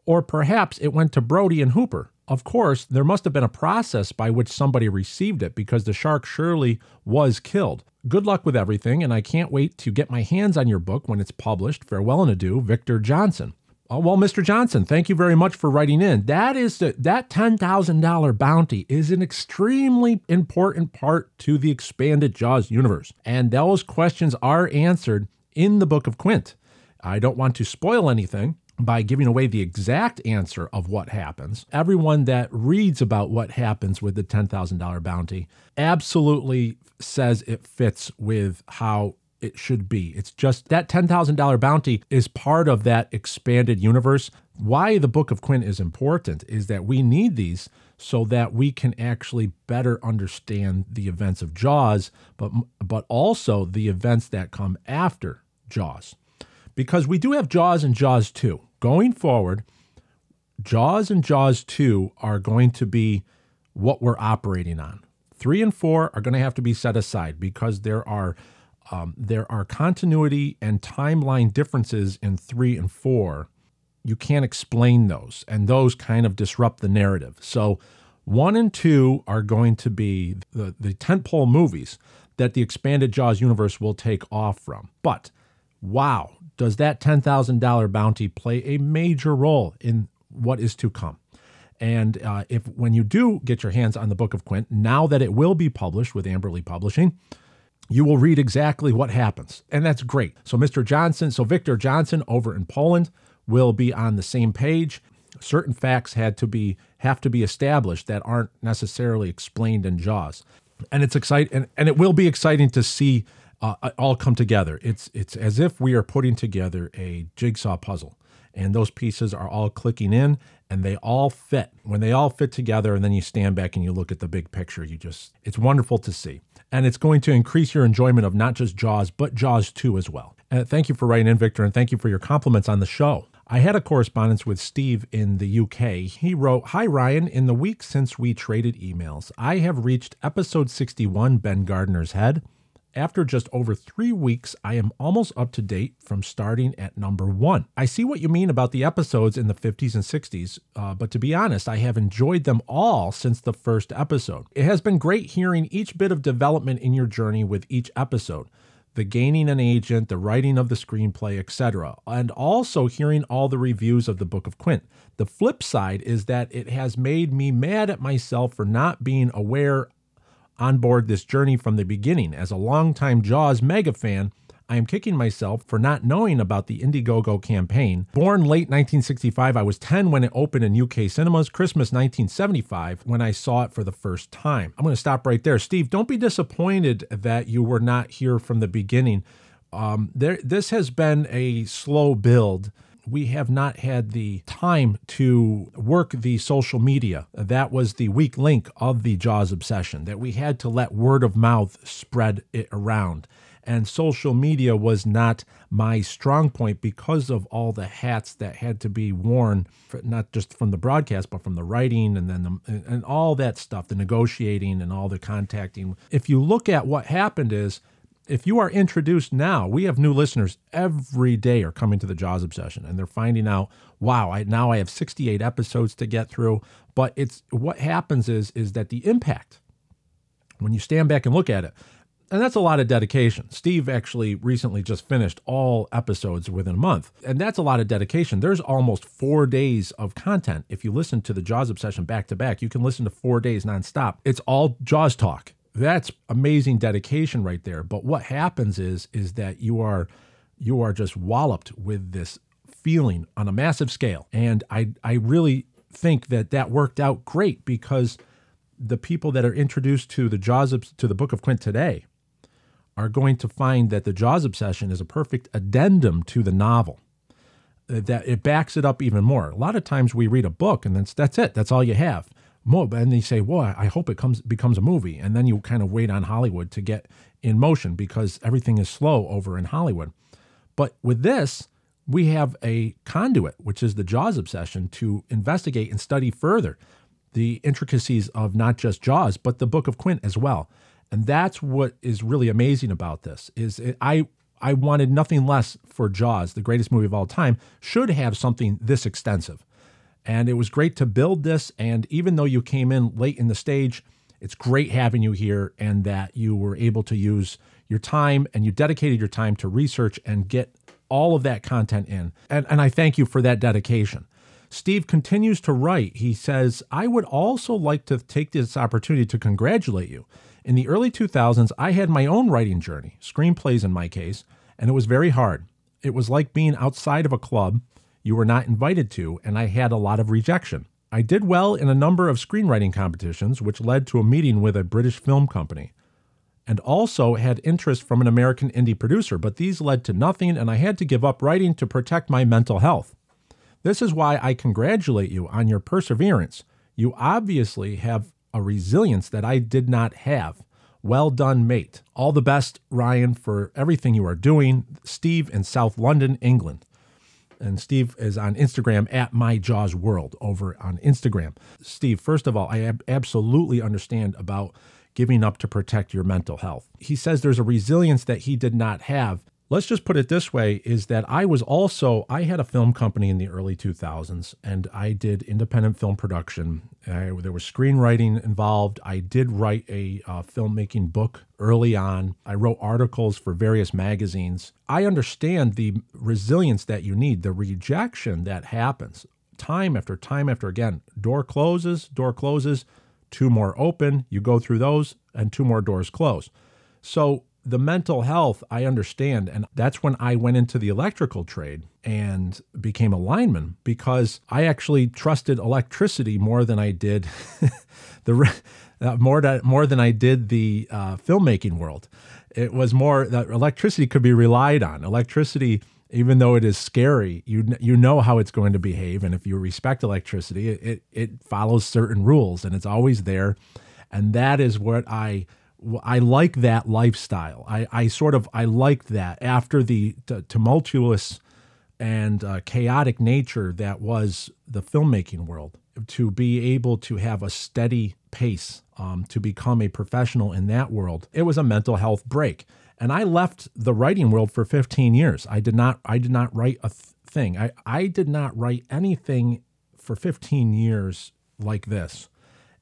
Or perhaps it went to Brody and Hooper. Of course, there must have been a process by which somebody received it because the shark surely was killed. Good luck with everything, and I can't wait to get my hands on your book when it's published. Farewell and adieu, Victor Johnson. Oh, well, Mr. Johnson, thank you very much for writing in. That is the, that ten thousand dollar bounty is an extremely important part to the expanded Jaws universe, and those questions are answered in the Book of Quint. I don't want to spoil anything by giving away the exact answer of what happens. Everyone that reads about what happens with the $10,000 bounty absolutely says it fits with how it should be. It's just that $10,000 bounty is part of that expanded universe. Why the Book of Quint is important is that we need these so that we can actually better understand the events of Jaws, but but also the events that come after Jaws. Because we do have Jaws and Jaws 2. Going forward, Jaws and Jaws 2 are going to be what we're operating on. 3 and 4 are going to have to be set aside because there are um, there are continuity and timeline differences in three and four. You can't explain those, and those kind of disrupt the narrative. So, one and two are going to be the, the tentpole movies that the expanded Jaws universe will take off from. But wow, does that $10,000 bounty play a major role in what is to come? And uh, if when you do get your hands on the Book of Quint, now that it will be published with Amberley Publishing, you will read exactly what happens. And that's great. So, Mr. Johnson, so Victor Johnson over in Poland will be on the same page. Certain facts had to be have to be established that aren't necessarily explained in Jaws. And it's exciting and, and it will be exciting to see uh, all come together. It's it's as if we are putting together a jigsaw puzzle and those pieces are all clicking in and they all fit. When they all fit together and then you stand back and you look at the big picture, you just it's wonderful to see and it's going to increase your enjoyment of not just Jaws, but Jaws 2 as well. And thank you for writing in, Victor, and thank you for your compliments on the show. I had a correspondence with Steve in the UK. He wrote Hi, Ryan. In the week since we traded emails, I have reached episode 61, Ben Gardner's Head. After just over three weeks, I am almost up to date from starting at number one. I see what you mean about the episodes in the 50s and 60s, uh, but to be honest, I have enjoyed them all since the first episode. It has been great hearing each bit of development in your journey with each episode. the gaining an agent, the writing of the screenplay, etc., and also hearing all the reviews of the Book of Quint. The flip side is that it has made me mad at myself for not being aware on board this journey from the beginning. As a longtime Jaws mega fan, I am kicking myself for not knowing about the Indiegogo campaign. Born late 1965, I was 10 when it opened in UK cinemas, Christmas 1975 when I saw it for the first time. I'm going to stop right there. Steve, don't be disappointed that you were not here from the beginning. Um, there, this has been a slow build we have not had the time to work the social media. That was the weak link of the Jaws obsession, that we had to let word of mouth spread it around and social media was not my strong point because of all the hats that had to be worn, not just from the broadcast, but from the writing and then the, and all that stuff, the negotiating and all the contacting. If you look at what happened is, if you are introduced now, we have new listeners every day are coming to the Jaws Obsession and they're finding out, wow, I now I have 68 episodes to get through. But it's what happens is is that the impact when you stand back and look at it, and that's a lot of dedication. Steve actually recently just finished all episodes within a month. And that's a lot of dedication. There's almost four days of content. If you listen to the Jaws Obsession back to back, you can listen to four days nonstop. It's all Jaws talk. That's amazing dedication right there. But what happens is is that you are you are just walloped with this feeling on a massive scale. And I I really think that that worked out great because the people that are introduced to the Jaws to the Book of Quint today are going to find that the Jaws obsession is a perfect addendum to the novel. That it backs it up even more. A lot of times we read a book and that's that's it. That's all you have. And you say, "Well, I hope it comes becomes a movie," and then you kind of wait on Hollywood to get in motion because everything is slow over in Hollywood. But with this, we have a conduit, which is the Jaws obsession, to investigate and study further the intricacies of not just Jaws, but the Book of Quint as well. And that's what is really amazing about this is it, I I wanted nothing less for Jaws, the greatest movie of all time, should have something this extensive. And it was great to build this and even though you came in late in the stage, it's great having you here and that you were able to use your time and you dedicated your time to research and get all of that content in. And, and I thank you for that dedication. Steve continues to write. He says, I would also like to take this opportunity to congratulate you. In the early 2000s, I had my own writing journey, screenplays in my case, and it was very hard. It was like being outside of a club you were not invited to, and I had a lot of rejection. I did well in a number of screenwriting competitions, which led to a meeting with a British film company, and also had interest from an American indie producer, but these led to nothing, and I had to give up writing to protect my mental health. This is why I congratulate you on your perseverance. You obviously have a resilience that I did not have. Well done, mate. All the best, Ryan, for everything you are doing. Steve in South London, England. And Steve is on Instagram at My Jaws World over on Instagram. Steve, first of all, I ab- absolutely understand about giving up to protect your mental health. He says there's a resilience that he did not have let's just put it this way is that I was also I had a film company in the early 2000s and I did independent film production. there was screenwriting involved. I did write a uh, filmmaking book early on. I wrote articles for various magazines. I understand the resilience that you need, the rejection that happens time after time after again. Door closes, door closes, two more open, you go through those and two more doors close. So the mental health I understand. And that's when I went into the electrical trade and became a lineman because I actually trusted electricity more than I did the uh, more, that, more than I did the uh, filmmaking world. It was more that electricity could be relied on. Electricity, even though it is scary, you you know how it's going to behave, and if you respect electricity, it, it, it follows certain rules, and it's always there. And that is what I I like that lifestyle. I, I sort of I liked that after the, the tumultuous and uh, chaotic nature that was the filmmaking world. To be able to have a steady pace, um, to become a professional in that world, it was a mental health break. And I left the writing world for 15 years. I did not I did not write a th- thing. I, I did not write anything for 15 years like this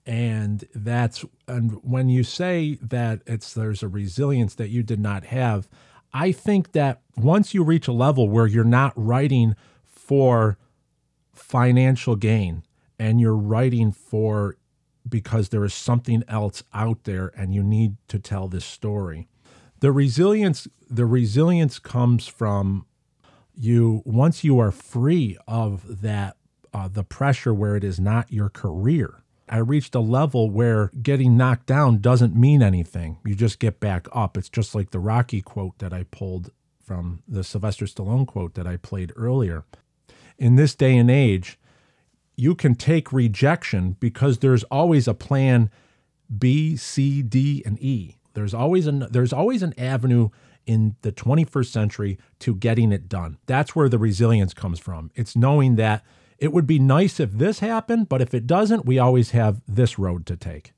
and that's and when you say that it's there's a resilience that you did not have I think that once you reach a level where you're not writing for financial gain and you're writing for because there is something else out there and you need to tell this story. The resilience the resilience comes from you once you are free of that uh, the pressure where it is not your career. I reached a level where getting knocked down doesn't mean anything. You just get back up. It's just like the Rocky quote that I pulled from the Sylvester Stallone quote that I played earlier. In this day and age, you can take rejection because there's always a plan B, C, D, and E. There's always an there's always an avenue in the 21st century to getting it done. That's where the resilience comes from. It's knowing that it would be nice if this happened, but if it doesn't, we always have this road to take.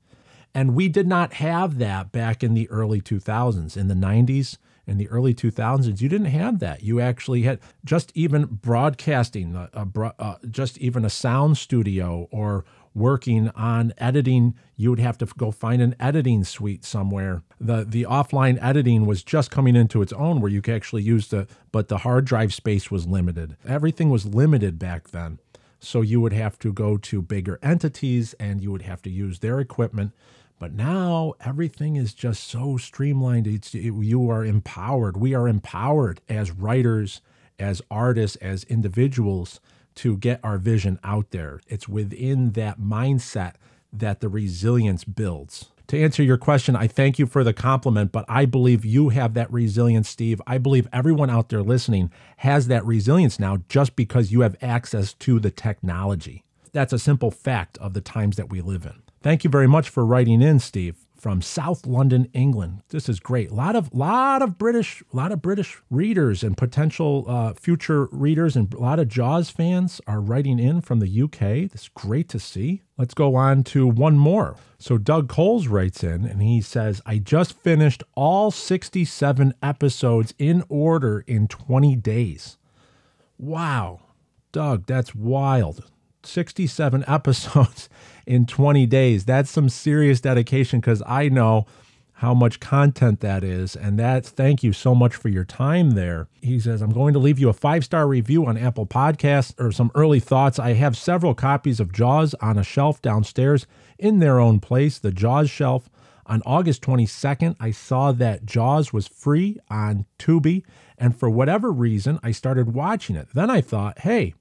And we did not have that back in the early 2000s. In the 90s, in the early 2000s, you didn't have that. You actually had just even broadcasting, a, a, uh, just even a sound studio or working on editing, you would have to go find an editing suite somewhere. The the offline editing was just coming into its own where you could actually use the but the hard drive space was limited. Everything was limited back then. So you would have to go to bigger entities and you would have to use their equipment. But now everything is just so streamlined. It's, it, you are empowered. We are empowered as writers, as artists, as individuals to get our vision out there. It's within that mindset that the resilience builds. To answer your question, I thank you for the compliment, but I believe you have that resilience, Steve. I believe everyone out there listening has that resilience now just because you have access to the technology. That's a simple fact of the times that we live in. Thank you very much for writing in, Steve from South London, England. This is great. A lot of lot of British, a lot of British readers and potential uh, future readers, and a lot of Jaws fans are writing in from the UK. This is great to see. Let's go on to one more. So Doug Coles writes in and he says, "I just finished all 67 episodes in order in 20 days." Wow, Doug, that's wild. 67 episodes in 20 days. That's some serious dedication because I know how much content that is. And that's thank you so much for your time there. He says, I'm going to leave you a five star review on Apple Podcasts or some early thoughts. I have several copies of Jaws on a shelf downstairs in their own place, the Jaws shelf. On August 22nd, I saw that Jaws was free on Tubi. And for whatever reason, I started watching it. Then I thought, hey,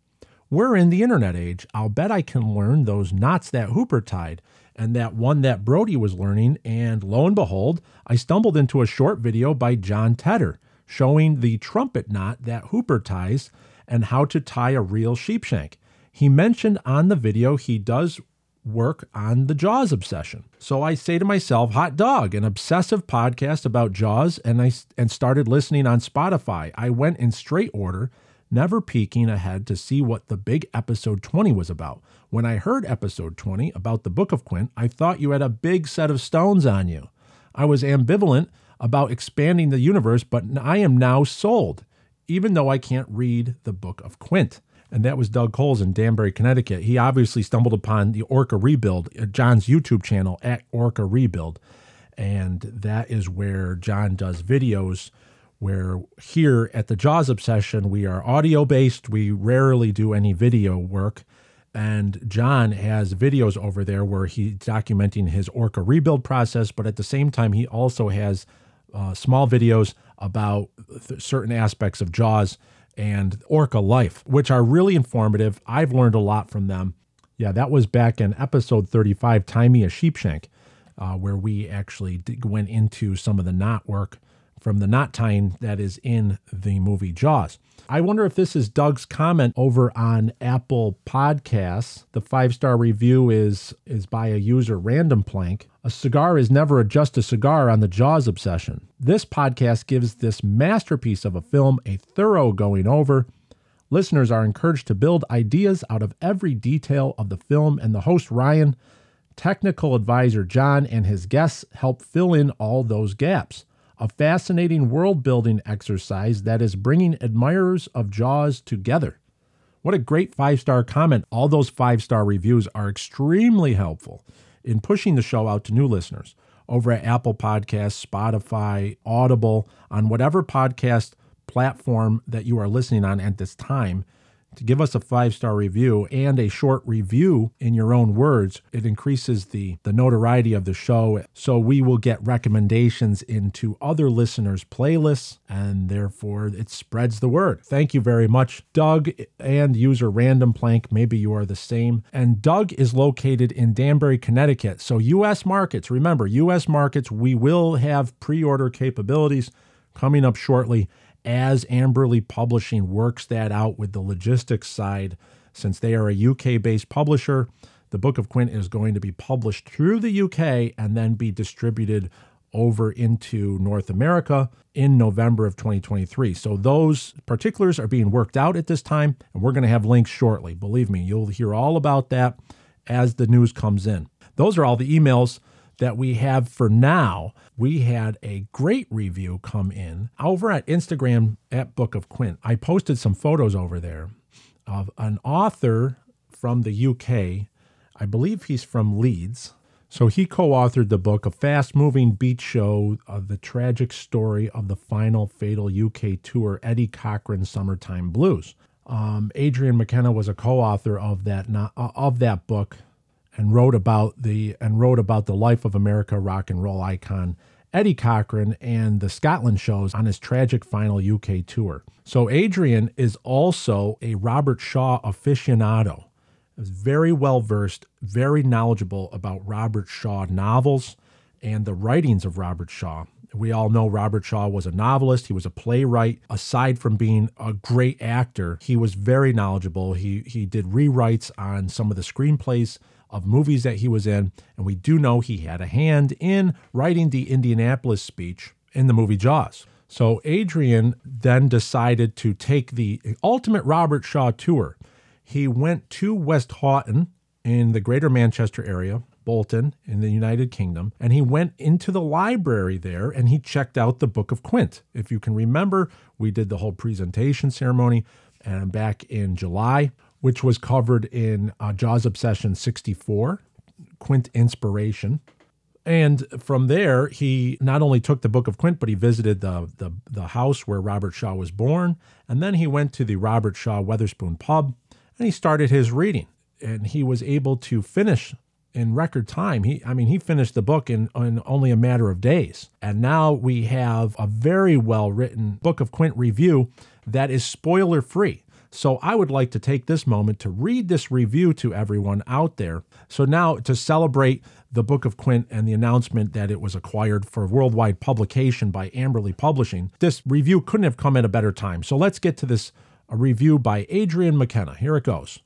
we're in the internet age. I'll bet I can learn those knots that Hooper tied and that one that Brody was learning. And lo and behold, I stumbled into a short video by Jon Tedder showing the trumpet knot that Hooper ties and how to tie a real sheepshank. He mentioned on the video he does work on the Jaws obsession. So I say to myself, hot dog, an obsessive podcast about Jaws, and I and started listening on Spotify. I went in straight order never peeking ahead to see what the big episode 20 was about. When I heard episode 20 about the Book of Quint, I thought you had a big set of stones on you. I was ambivalent about expanding the universe, but I am now sold, even though I can't read the Book of Quint. And that was Doug Coles in Danbury, Connecticut. He obviously stumbled upon the Orca Rebuild, uh, Jon's YouTube channel at Orca Rebuild. And that is where Jon does videos where here at the Jaws Obsession, we are audio based. We rarely do any video work. And Jon has videos over there where he's documenting his orca rebuild process, but at the same time, he also has uh, small videos about th- certain aspects of Jaws and orca life, which are really informative. I've learned a lot from them. Yeah, that was back in episode 35, Tie Me a Sheepshank, uh, where we actually went into some of the knot work from the knot tying that is in the movie Jaws. I wonder if this is Doug's comment over on Apple Podcasts. The five star review is is by a user Random Plank. A cigar is never just a cigar on the Jaws obsession. This podcast gives this masterpiece of a film a thorough going over. Listeners are encouraged to build ideas out of every detail of the film, and the host Ryan, technical advisor Jon, and his guests help fill in all those gaps a fascinating world building exercise that is bringing admirers of Jaws together. What a great five star comment. All those five star reviews are extremely helpful in pushing the show out to new listeners. over at Apple Podcasts, Spotify, Audible, on whatever podcast platform that you are listening on at this time to give us a five star review and a short review in your own words. It increases the, the notoriety of the show. So we will get recommendations into other listeners' playlists, and therefore it spreads the word. Thank you very much, Doug and user Random Plank. Maybe you are the same. And Doug is located in Danbury, Connecticut. So U.S. markets, remember, U.S. markets, we will have pre order capabilities coming up shortly as Amberley Publishing works that out with the logistics side, since they are a UK based publisher, the Book of Quint is going to be published through the UK and then be distributed over into North America in November of 2023. So those particulars are being worked out at this time, and we're going to have links shortly. Believe me, you'll hear all about that as the news comes in. Those are all the emails that we have for now. We had a great review come in over at Instagram at Book of Quint. I posted some photos over there of an author from the UK. I believe he's from Leeds. So he co authored the book, A Fast Moving Beat Show of the Tragic Story of the Final Fatal UK Tour, Eddie Cochran Summertime Blues. Um, Adrian McKenna was a co author of that, of that book and wrote about the and wrote about the life of America rock and roll icon Eddie Cochran and the Scotland shows on his tragic final UK tour. So Adrian is also a Robert Shaw aficionado. Is very well versed, very knowledgeable about Robert Shaw novels and the writings of Robert Shaw. We all know Robert Shaw was a novelist, he was a playwright. Aside from being a great actor, he was very knowledgeable. He he did rewrites on some of the screenplays of movies that he was in, and we do know he had a hand in writing the Indianapolis speech in the movie Jaws. So Adrian then decided to take the ultimate Robert Shaw tour. He went to Westhoughton in the greater Manchester area, Bolton in the United Kingdom, and he went into the library there and he checked out the Book of Quint. If you can remember, we did the whole presentation ceremony and back in July which was covered in uh, Jaws Obsession 64, Quint Inspiration. And from there, he not only took the Book of Quint, but he visited the, the, the house where Robert Shaw was born. And then he went to the Robert Shaw Wetherspoon pub and he started his reading. And he was able to finish in record time. He, I mean, he finished the book in, in only a matter of days. And now we have a very well written Book of Quint review that is spoiler free. So I would like to take this moment to read this review to everyone out there. So now to celebrate the Book of Quint and the announcement that it was acquired for worldwide publication by Amberley Publishing, this review couldn't have come at a better time. So let's get to this a review by Adrian McKenna. Here it goes.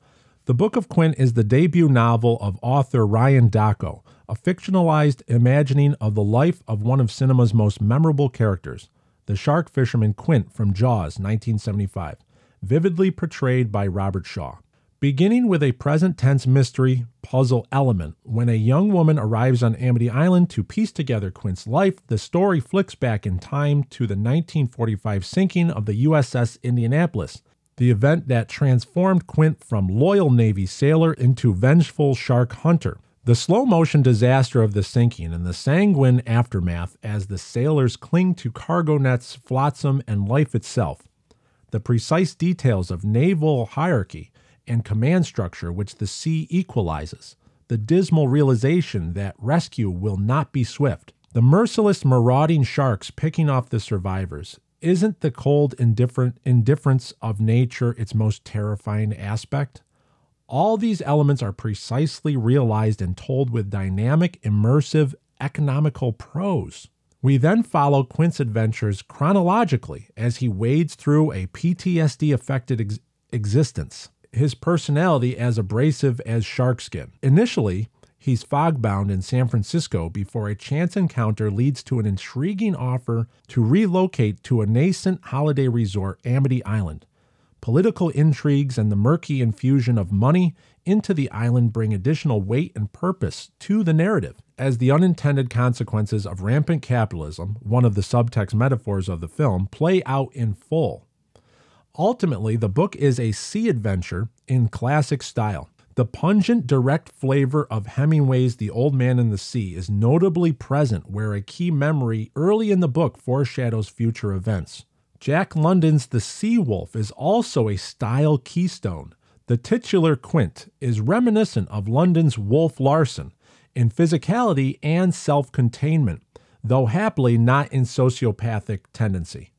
The Book of Quint is the debut novel of author Ryan Dacko, a fictionalized imagining of the life of one of cinema's most memorable characters, the shark fisherman Quint from Jaws, 1975 vividly portrayed by Robert Shaw. Beginning with a present tense mystery puzzle element, when a young woman arrives on Amity Island to piece together Quint's life, the story flicks back in time to the 1945 sinking of the USS Indianapolis, the event that transformed Quint from loyal Navy sailor into vengeful shark hunter. The slow motion disaster of the sinking and the sanguine aftermath as the sailors cling to cargo nets, flotsam, and life itself the precise details of naval hierarchy and command structure which the sea equalizes, the dismal realization that rescue will not be swift, the merciless marauding sharks picking off the survivors. Isn't the cold indifferent indifference of nature its most terrifying aspect? All these elements are precisely realized and told with dynamic, immersive, economical prose. We then follow Quint's adventures chronologically as he wades through a PTSD affected ex- existence, his personality as abrasive as sharkskin. Initially, he's fogbound in San Francisco before a chance encounter leads to an intriguing offer to relocate to a nascent holiday resort, Amity Island. Political intrigues and the murky infusion of money into the island bring additional weight and purpose to the narrative as the unintended consequences of rampant capitalism, one of the subtext metaphors of the film, play out in full. Ultimately, the book is a sea adventure in classic style. The pungent, direct flavor of Hemingway's The Old Man and the Sea is notably present where a key memory early in the book foreshadows future events. Jack London's The Sea Wolf is also a style keystone. The titular Quint is reminiscent of London's Wolf Larsen in physicality and self containment, though happily not in sociopathic tendency.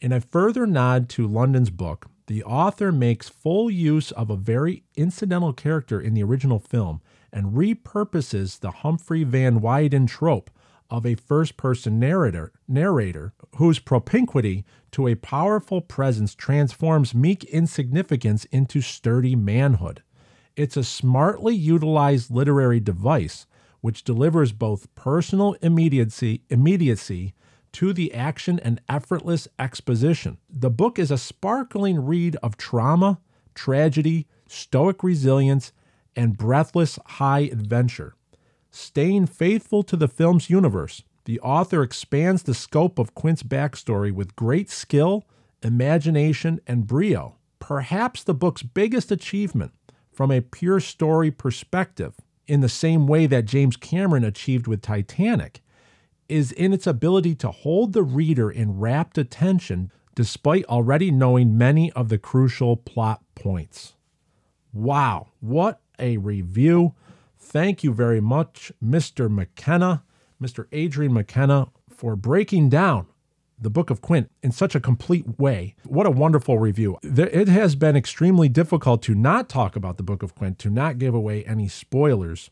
In a further nod to London's book, the author makes full use of a very incidental character in the original film and repurposes the Humphrey Van Weyden trope of a first person narrator, narrator whose propinquity to a powerful presence transforms meek insignificance into sturdy manhood. It's a smartly utilized literary device which delivers both personal immediacy, immediacy to the action and effortless exposition. The book is a sparkling read of trauma, tragedy, stoic resilience, and breathless high adventure. Staying faithful to the film's universe, the author expands the scope of Quint's backstory with great skill, imagination, and brio. Perhaps the book's biggest achievement from a pure story perspective, in the same way that James Cameron achieved with Titanic, is in its ability to hold the reader in rapt attention despite already knowing many of the crucial plot points. Wow, what a review! Thank you very much, Mr. McKenna, Mr. Adrian McKenna, for breaking down the Book of Quint in such a complete way. What a wonderful review. It has been extremely difficult to not talk about the Book of Quint, to not give away any spoilers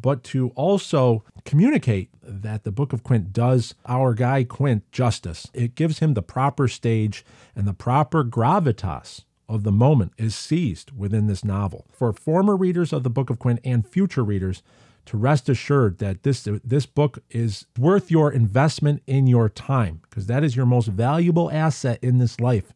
but to also communicate that the Book of Quint does our guy Quint justice. It gives him the proper stage and the proper gravitas of the moment is seized within this novel. For former readers of the Book of Quint and future readers, to rest assured that this this book is worth your investment in your time because that is your most valuable asset in this life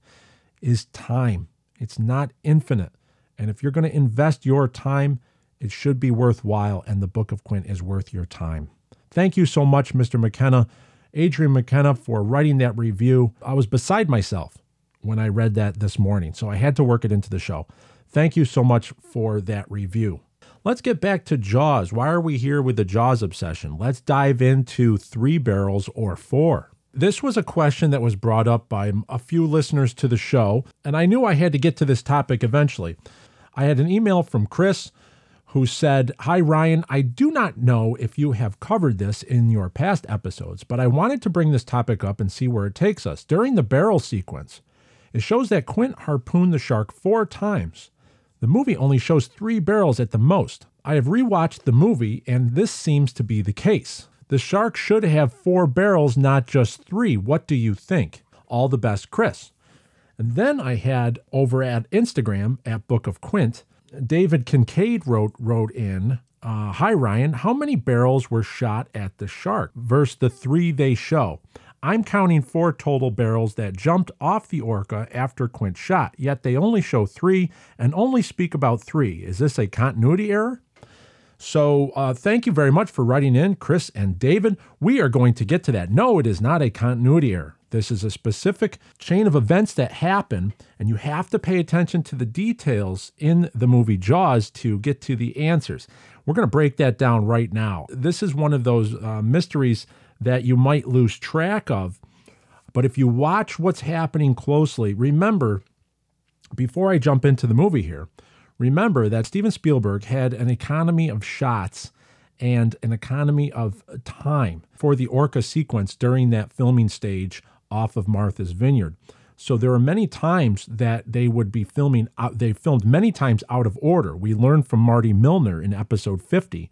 is time. It's not infinite. And if you're going to invest your time it should be worthwhile, and the Book of Quint is worth your time. Thank you so much, Mr. McKenna, Adrian McKenna, for writing that review. I was beside myself when I read that this morning, so I had to work it into the show. Thank you so much for that review. Let's get back to Jaws. Why are we here with the Jaws obsession? Let's dive into three barrels or four. This was a question that was brought up by a few listeners to the show, and I knew I had to get to this topic eventually. I had an email from Chris who said, Hi, Ryan. I do not know if you have covered this in your past episodes, but I wanted to bring this topic up and see where it takes us. During the barrel sequence, it shows that Quint harpooned the shark four times. The movie only shows three barrels at the most. I have rewatched the movie, and this seems to be the case. The shark should have four barrels, not just three. What do you think? All the best, Chris. And then I had over at Instagram at Book of Quint David Kincaid wrote wrote in, uh, "Hi Ryan, how many barrels were shot at the shark versus the three they show? I'm counting four total barrels that jumped off the orca after Quint shot, yet they only show three and only speak about three. Is this a continuity error?" So, uh, thank you very much for writing in, Chris and David. We are going to get to that. No, it is not a continuity error. This is a specific chain of events that happen, and you have to pay attention to the details in the movie Jaws to get to the answers. We're going to break that down right now. This is one of those uh, mysteries that you might lose track of. But if you watch what's happening closely, remember, before I jump into the movie here, remember that Steven Spielberg had an economy of shots and an economy of time for the orca sequence during that filming stage off of Martha's Vineyard. So there are many times that they would be filming they filmed many times out of order. We learned from Marty Milner in episode 50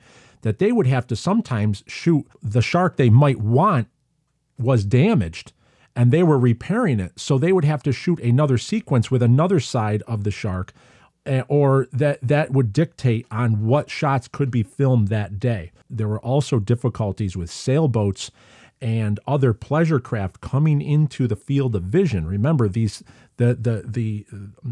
that they would have to sometimes shoot the shark they might want was damaged and they were repairing it. So they would have to shoot another sequence with another side of the shark eh, or that that would dictate on what shots could be filmed that day. There were also difficulties with sailboats and other pleasure craft coming into the field of vision. Remember these the the the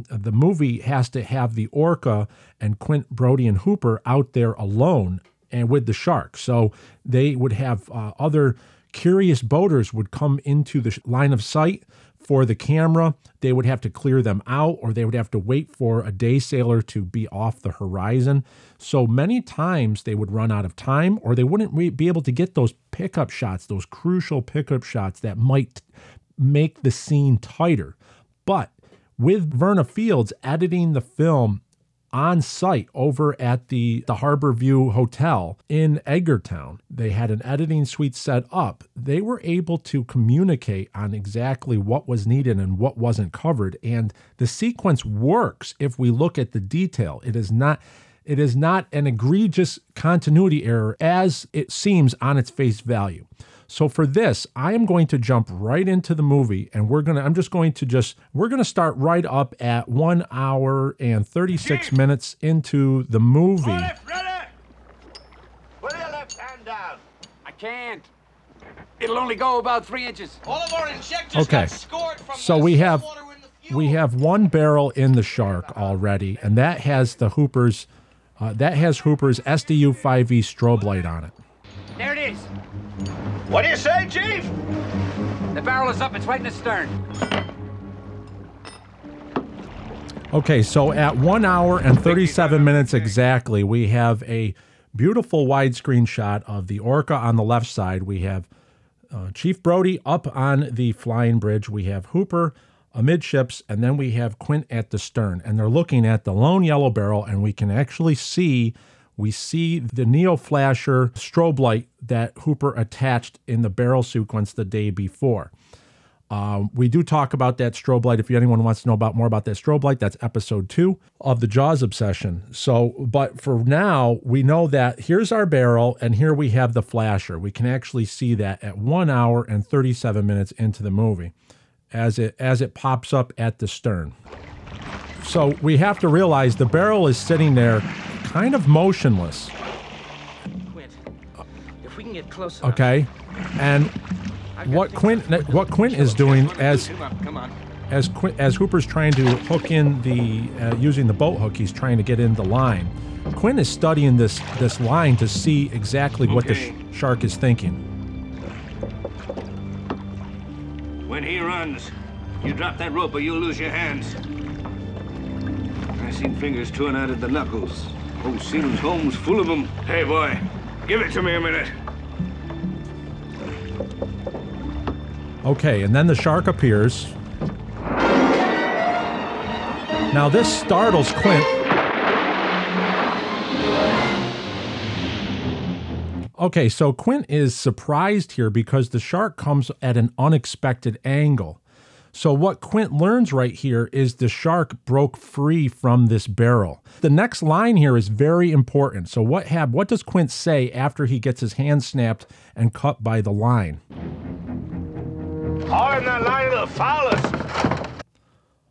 the movie has to have the orca and Quint Brody and Hooper out there alone and with the shark. So they would have uh, other curious boaters would come into the line of sight for the camera, they would have to clear them out or they would have to wait for a day sailor to be off the horizon. So many times they would run out of time or they wouldn't be able to get those pickup shots, those crucial pickup shots that might make the scene tighter. But with Verna Fields editing the film on site over at the, the Harbor View Hotel in Edgartown. They had an editing suite set up. They were able to communicate on exactly what was needed and what wasn't covered. And the sequence works if we look at the detail. It is not. It is not an egregious continuity error as it seems on its face value. So for this, I am going to jump right into the movie and we're going to I'm just going to just we're going to start right up at 1 hour and 36 minutes into the movie. ready! Put your left hand down. I can't. It'll only go about three inches. All of our injectors Okay. got scored from So the we have in the fuel. we have one barrel in the shark already and that has the Hooper's uh, that has Hooper's SDU 5E strobe light on it. There it is. What do you say, Chief? The barrel is up. It's right in the stern. Okay, so at one hour and 37 minutes exactly, we have a beautiful widescreen shot of the Orca on the left side. We have uh, Chief Brody up on the flying bridge. We have Hooper amidships, and then we have Quint at the stern. And they're looking at the lone yellow barrel, and we can actually see we see the Neo Flasher strobe light that Hooper attached in the barrel sequence the day before. Um, we do talk about that strobe light. If anyone wants to know about more about that strobe light, that's episode two of the Jaws obsession. So, but for now, we know that here's our barrel, and here we have the flasher. We can actually see that at one hour and 37 minutes into the movie, as it as it pops up at the stern. So we have to realize the barrel is sitting there, kind of motionless. Quint, if we can get close enough. Okay, and what Quint what Quint is doing as Come on, as Qu- as Hooper's trying to hook in the uh, using the boat hook, he's trying to get in the line. Quint is studying this this line to see exactly what the sh- shark is thinking. When he runs, you drop that rope or you'll lose your hands. I've seen fingers torn out at the knuckles. Old Seaman's home's full of them. Hey, boy, give it to me a minute. Okay, and then the shark appears. Now this startles Quint. Okay, so Quint is surprised here because the shark comes at an unexpected angle. So what Quint learns right here is the shark broke free from this barrel. The next line here is very important. So what hap- what does Quint say after he gets his hand snapped and cut by the line? Haul in that line of the foulest.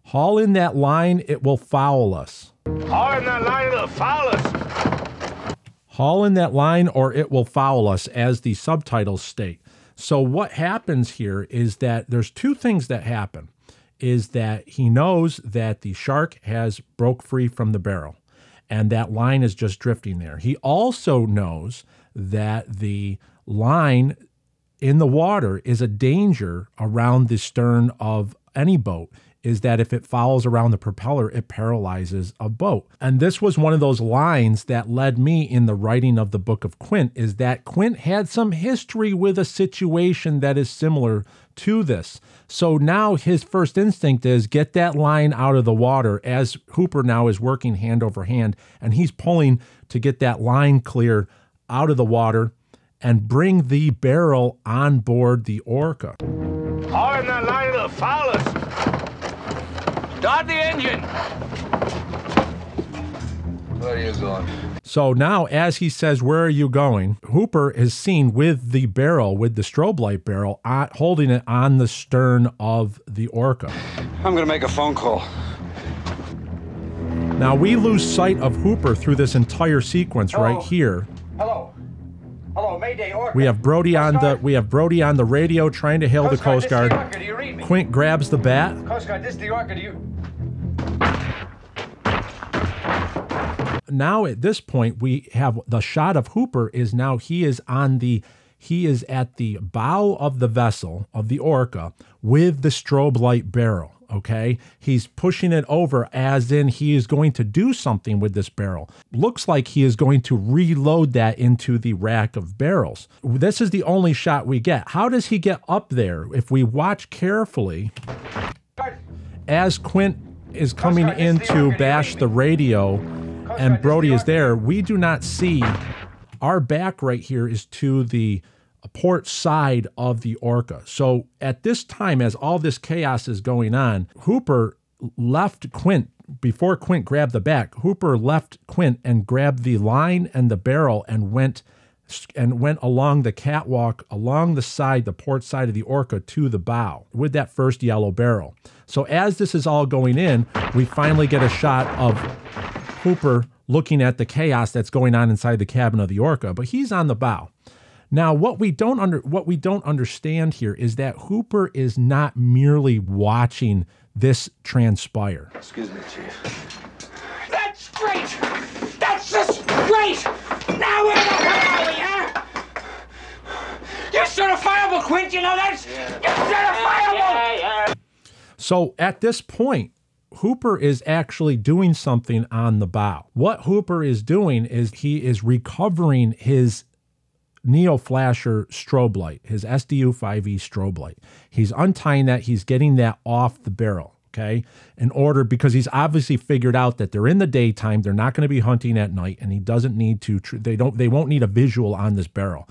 Haul in that line, it will foul us. Haul in that line of the foulest. Haul in that line or it will foul us, as the subtitles state. So what happens here is that there's two things that happen. Is that he knows that the shark has broke free from the barrel and that line is just drifting there. He also knows that the line in the water is a danger around the stern of any boat is that if it follows around the propeller, it paralyzes a boat. And this was one of those lines that led me in the writing of the book of Quint is that Quint had some history with a situation that is similar to this. So now his first instinct is get that line out of the water as Hooper now is working hand over hand and he's pulling to get that line clear out of the water and bring the barrel on board the Orca. In that line of the foulest. Start the engine. Where are you going? So now, as he says, Where are you going? Hooper is seen with the barrel, with the strobe light barrel, uh, holding it on the stern of the Orca. I'm gonna make a phone call. Now, we lose sight of Hooper through this entire sequence right here. Hello. Hello, Mayday Orca. We have Brody on the we have Brody on the radio trying to hail the Coast Guard. You read me? Quint grabs the bat. Coast Guard, this is the Orca. Do you? now at this point we have the shot of Hooper is now he is on the he is at the bow of the vessel of the Orca with the strobe light barrel. Okay. He's pushing it over as in he is going to do something with this barrel. Looks like he is going to reload that into the rack of barrels. This is the only shot we get. How does he get up there? If we watch carefully, as Quint is coming in to bash the radio and Brody is there, we do not see our back right here is to the port side of the Orca. So at this time, as all this chaos is going on, Hooper left Quint before Quint grabbed the back. Hooper left Quint and grabbed the line and the barrel and went and went along the catwalk along the side, the port side of the Orca to the bow with that first yellow barrel. So as this is all going in, we finally get a shot of Hooper looking at the chaos that's going on inside the cabin of the Orca, but he's on the bow. Now, what we don't under what we don't understand here is that Hooper is not merely watching this transpire. Excuse me, Chief. That's great! That's just great! Now where the hell are we, huh? You're certifiable, Quint, you know that? You're certifiable! So at this point, Hooper is actually doing something on the bow. What Hooper is doing is he is recovering his Neo Flasher strobe light, his SDU 5E strobe light. He's untying that, he's getting that off the barrel, okay? In order, because he's obviously figured out that they're in the daytime, they're not going to be hunting at night, and he doesn't need to, they don't, they won't need a visual on this barrel.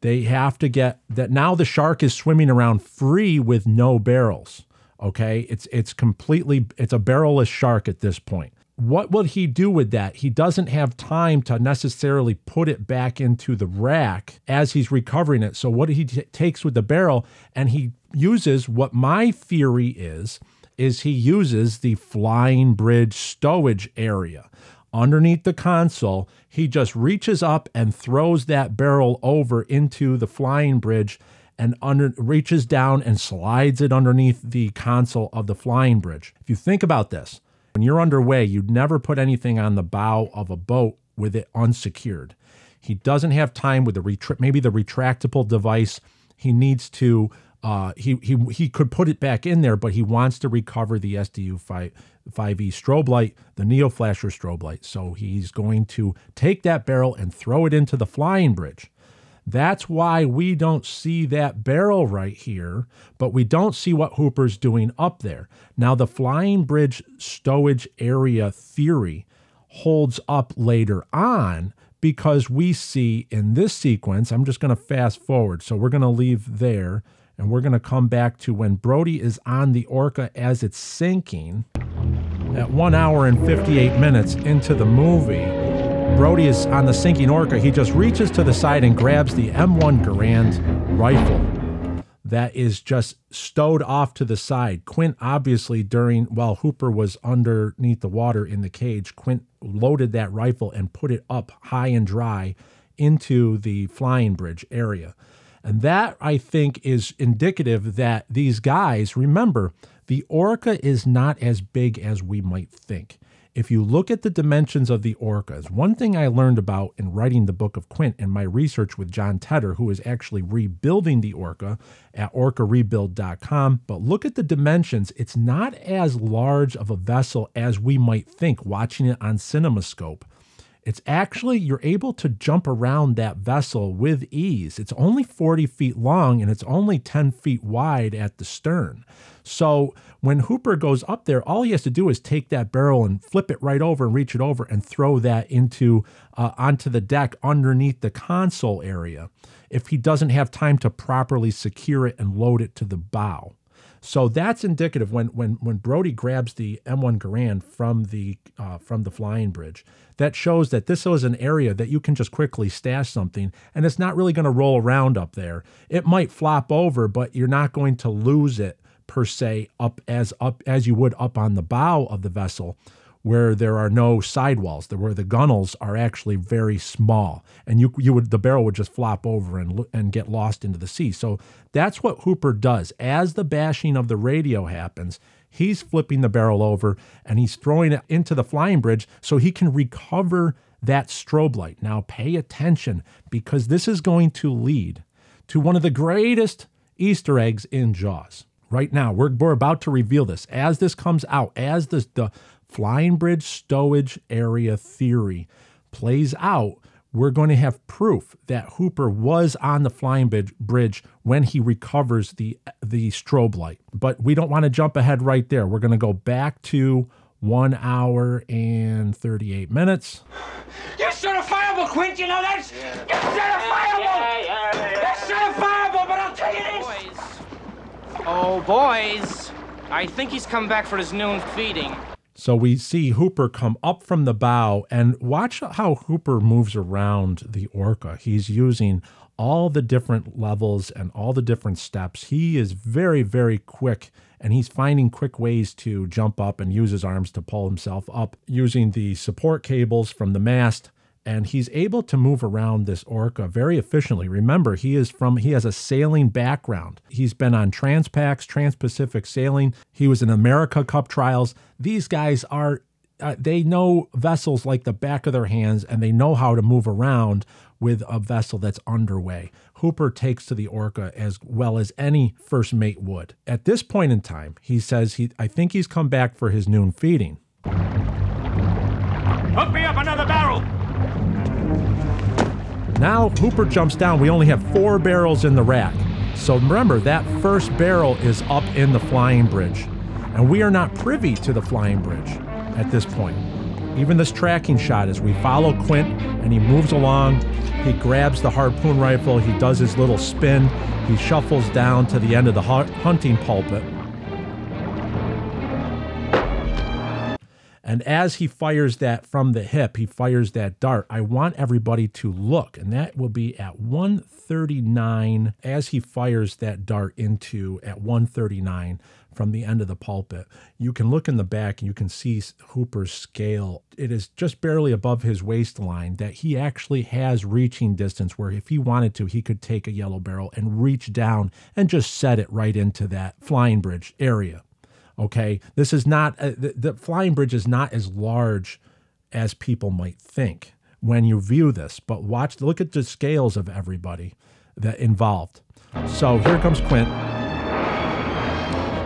They have to get that now the shark is swimming around free with no barrels. Okay. It's it's completely it's a barrelless shark at this point what will he do with that? He doesn't have time to necessarily put it back into the rack as he's recovering it. So, what he t- takes with the barrel and he uses what my theory is is he uses the flying bridge stowage area underneath the console. He just reaches up and throws that barrel over into the flying bridge and under reaches down and slides it underneath the console of the flying bridge. If you think about this, when you're underway, you'd never put anything on the bow of a boat with it unsecured. He doesn't have time with the retra- maybe the retractable device. He needs to uh, he he he could put it back in there, but he wants to recover the SDU 5 5e strobe light, the Neo Flasher strobe light. So he's going to take that barrel and throw it into the flying bridge. That's why we don't see that barrel right here, but we don't see what Hooper's doing up there. Now, the flying bridge stowage area theory holds up later on because we see in this sequence, I'm just going to fast forward. So we're going to leave there and we're going to come back to when Brody is on the Orca as it's sinking at one hour and 58 minutes into the movie. Brody is on the sinking Orca. He just reaches to the side and grabs the M1 Garand rifle that is just stowed off to the side. Quint, obviously, during while Hooper was underneath the water in the cage, Quint loaded that rifle and put it up high and dry into the flying bridge area. And that, I think, is indicative that these guys, remember, the Orca is not as big as we might think if you look at the dimensions of the orcas, one thing I learned about in writing the book of Quint and my research with Jon Tedder, who is actually rebuilding the orca at orcarebuild.com, but look at the dimensions. It's not as large of a vessel as we might think watching it on CinemaScope. It's actually, you're able to jump around that vessel with ease. It's only 40 feet long and it's only 10 feet wide at the stern. So when Hooper goes up there, all he has to do is take that barrel and flip it right over and reach it over and throw that into uh, onto the deck underneath the console area if he doesn't have time to properly secure it and load it to the bow. So that's indicative when when when Brody grabs the M1 Garand from the uh, from the flying bridge. That shows that this is an area that you can just quickly stash something, and it's not really going to roll around up there. It might flop over, but you're not going to lose it per se up as up as you would up on the bow of the vessel where there are no sidewalls, where the gunnels are actually very small, and you you would the barrel would just flop over and and get lost into the sea. So that's what Hooper does. As the bashing of the radio happens, he's flipping the barrel over and he's throwing it into the flying bridge so he can recover that strobe light. Now pay attention because this is going to lead to one of the greatest Easter eggs in Jaws. Right now, we're, we're about to reveal this. As this comes out, as this, the flying bridge stowage area theory plays out, we're going to have proof that Hooper was on the flying bridge, bridge when he recovers the the strobe light. But we don't want to jump ahead right there. We're going to go back to one hour and 38 minutes. You're certifiable, Quint, you know that? You're certifiable! Yeah, yeah, Oh, boys. I think he's come back for his noon feeding. So we see Hooper come up from the bow and watch how Hooper moves around the orca. He's using all the different levels and all the different steps. He is very, very quick and he's finding quick ways to jump up and use his arms to pull himself up using the support cables from the mast and he's able to move around this orca very efficiently. Remember, he is from he has a sailing background. He's been on Transpax, Trans-Pacific sailing. He was in America Cup trials. These guys are uh, they know vessels like the back of their hands and they know how to move around with a vessel that's underway. Hooper takes to the orca as well as any first mate would. At this point in time, he says he I think he's come back for his noon feeding. Hook me up another. Now Hooper jumps down. We only have four barrels in the rack. So remember, that first barrel is up in the flying bridge. And we are not privy to the flying bridge at this point. Even this tracking shot as we follow Quint and he moves along, he grabs the harpoon rifle, he does his little spin, he shuffles down to the end of the hunting pulpit. And as he fires that from the hip, he fires that dart. I want everybody to look, and that will be at 139 as he fires that dart into at 139 from the end of the pulpit. You can look in the back and you can see Hooper's scale. It is just barely above his waistline that he actually has reaching distance where if he wanted to, he could take a yellow barrel and reach down and just set it right into that flying bridge area. Okay, this is not uh, the, the flying bridge is not as large as people might think when you view this. But watch, look at the scales of everybody that involved. So here comes Quint.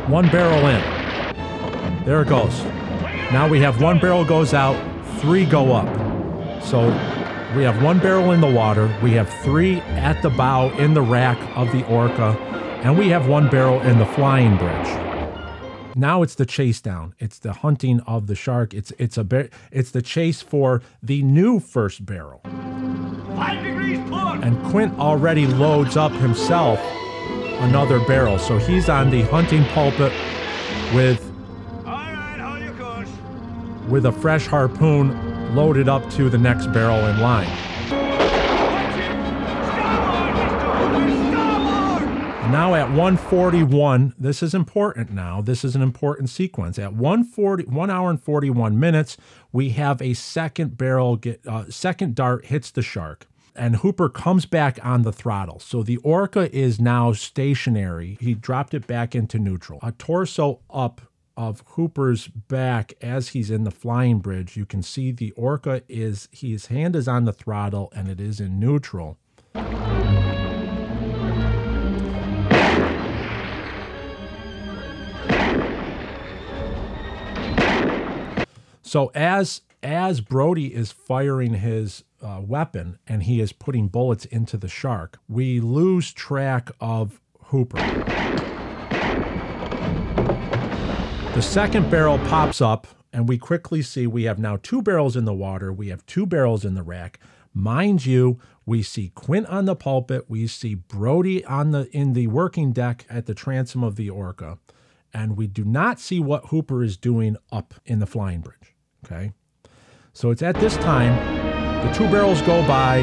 One barrel in. There it goes. Now we have one barrel goes out, three go up. So we have one barrel in the water, we have three at the bow in the rack of the Orca, and we have one barrel in the flying bridge. Now it's the chase down. It's the hunting of the shark. It's it's a bar- it's the chase for the new first barrel. Five degrees port. And Quint already loads up himself another barrel. So he's on the hunting pulpit with All right, hold your course. with a fresh harpoon loaded up to the next barrel in line. Now at 141, this is important now. This is an important sequence. At 140, 1 hour and 41 minutes, we have a second barrel get uh, second dart hits the shark. And Hooper comes back on the throttle. So the Orca is now stationary. He dropped it back into neutral. A torso up of Hooper's back as he's in the flying bridge. You can see the Orca is his hand is on the throttle and it is in neutral. So as as Brody is firing his uh, weapon and he is putting bullets into the shark, we lose track of Hooper. The second barrel pops up, and we quickly see we have now two barrels in the water. We have two barrels in the rack. Mind you, we see Quint on the pulpit. We see Brody on the in the working deck at the transom of the Orca, and we do not see what Hooper is doing up in the flying bridge. Okay, so it's at this time the two barrels go by.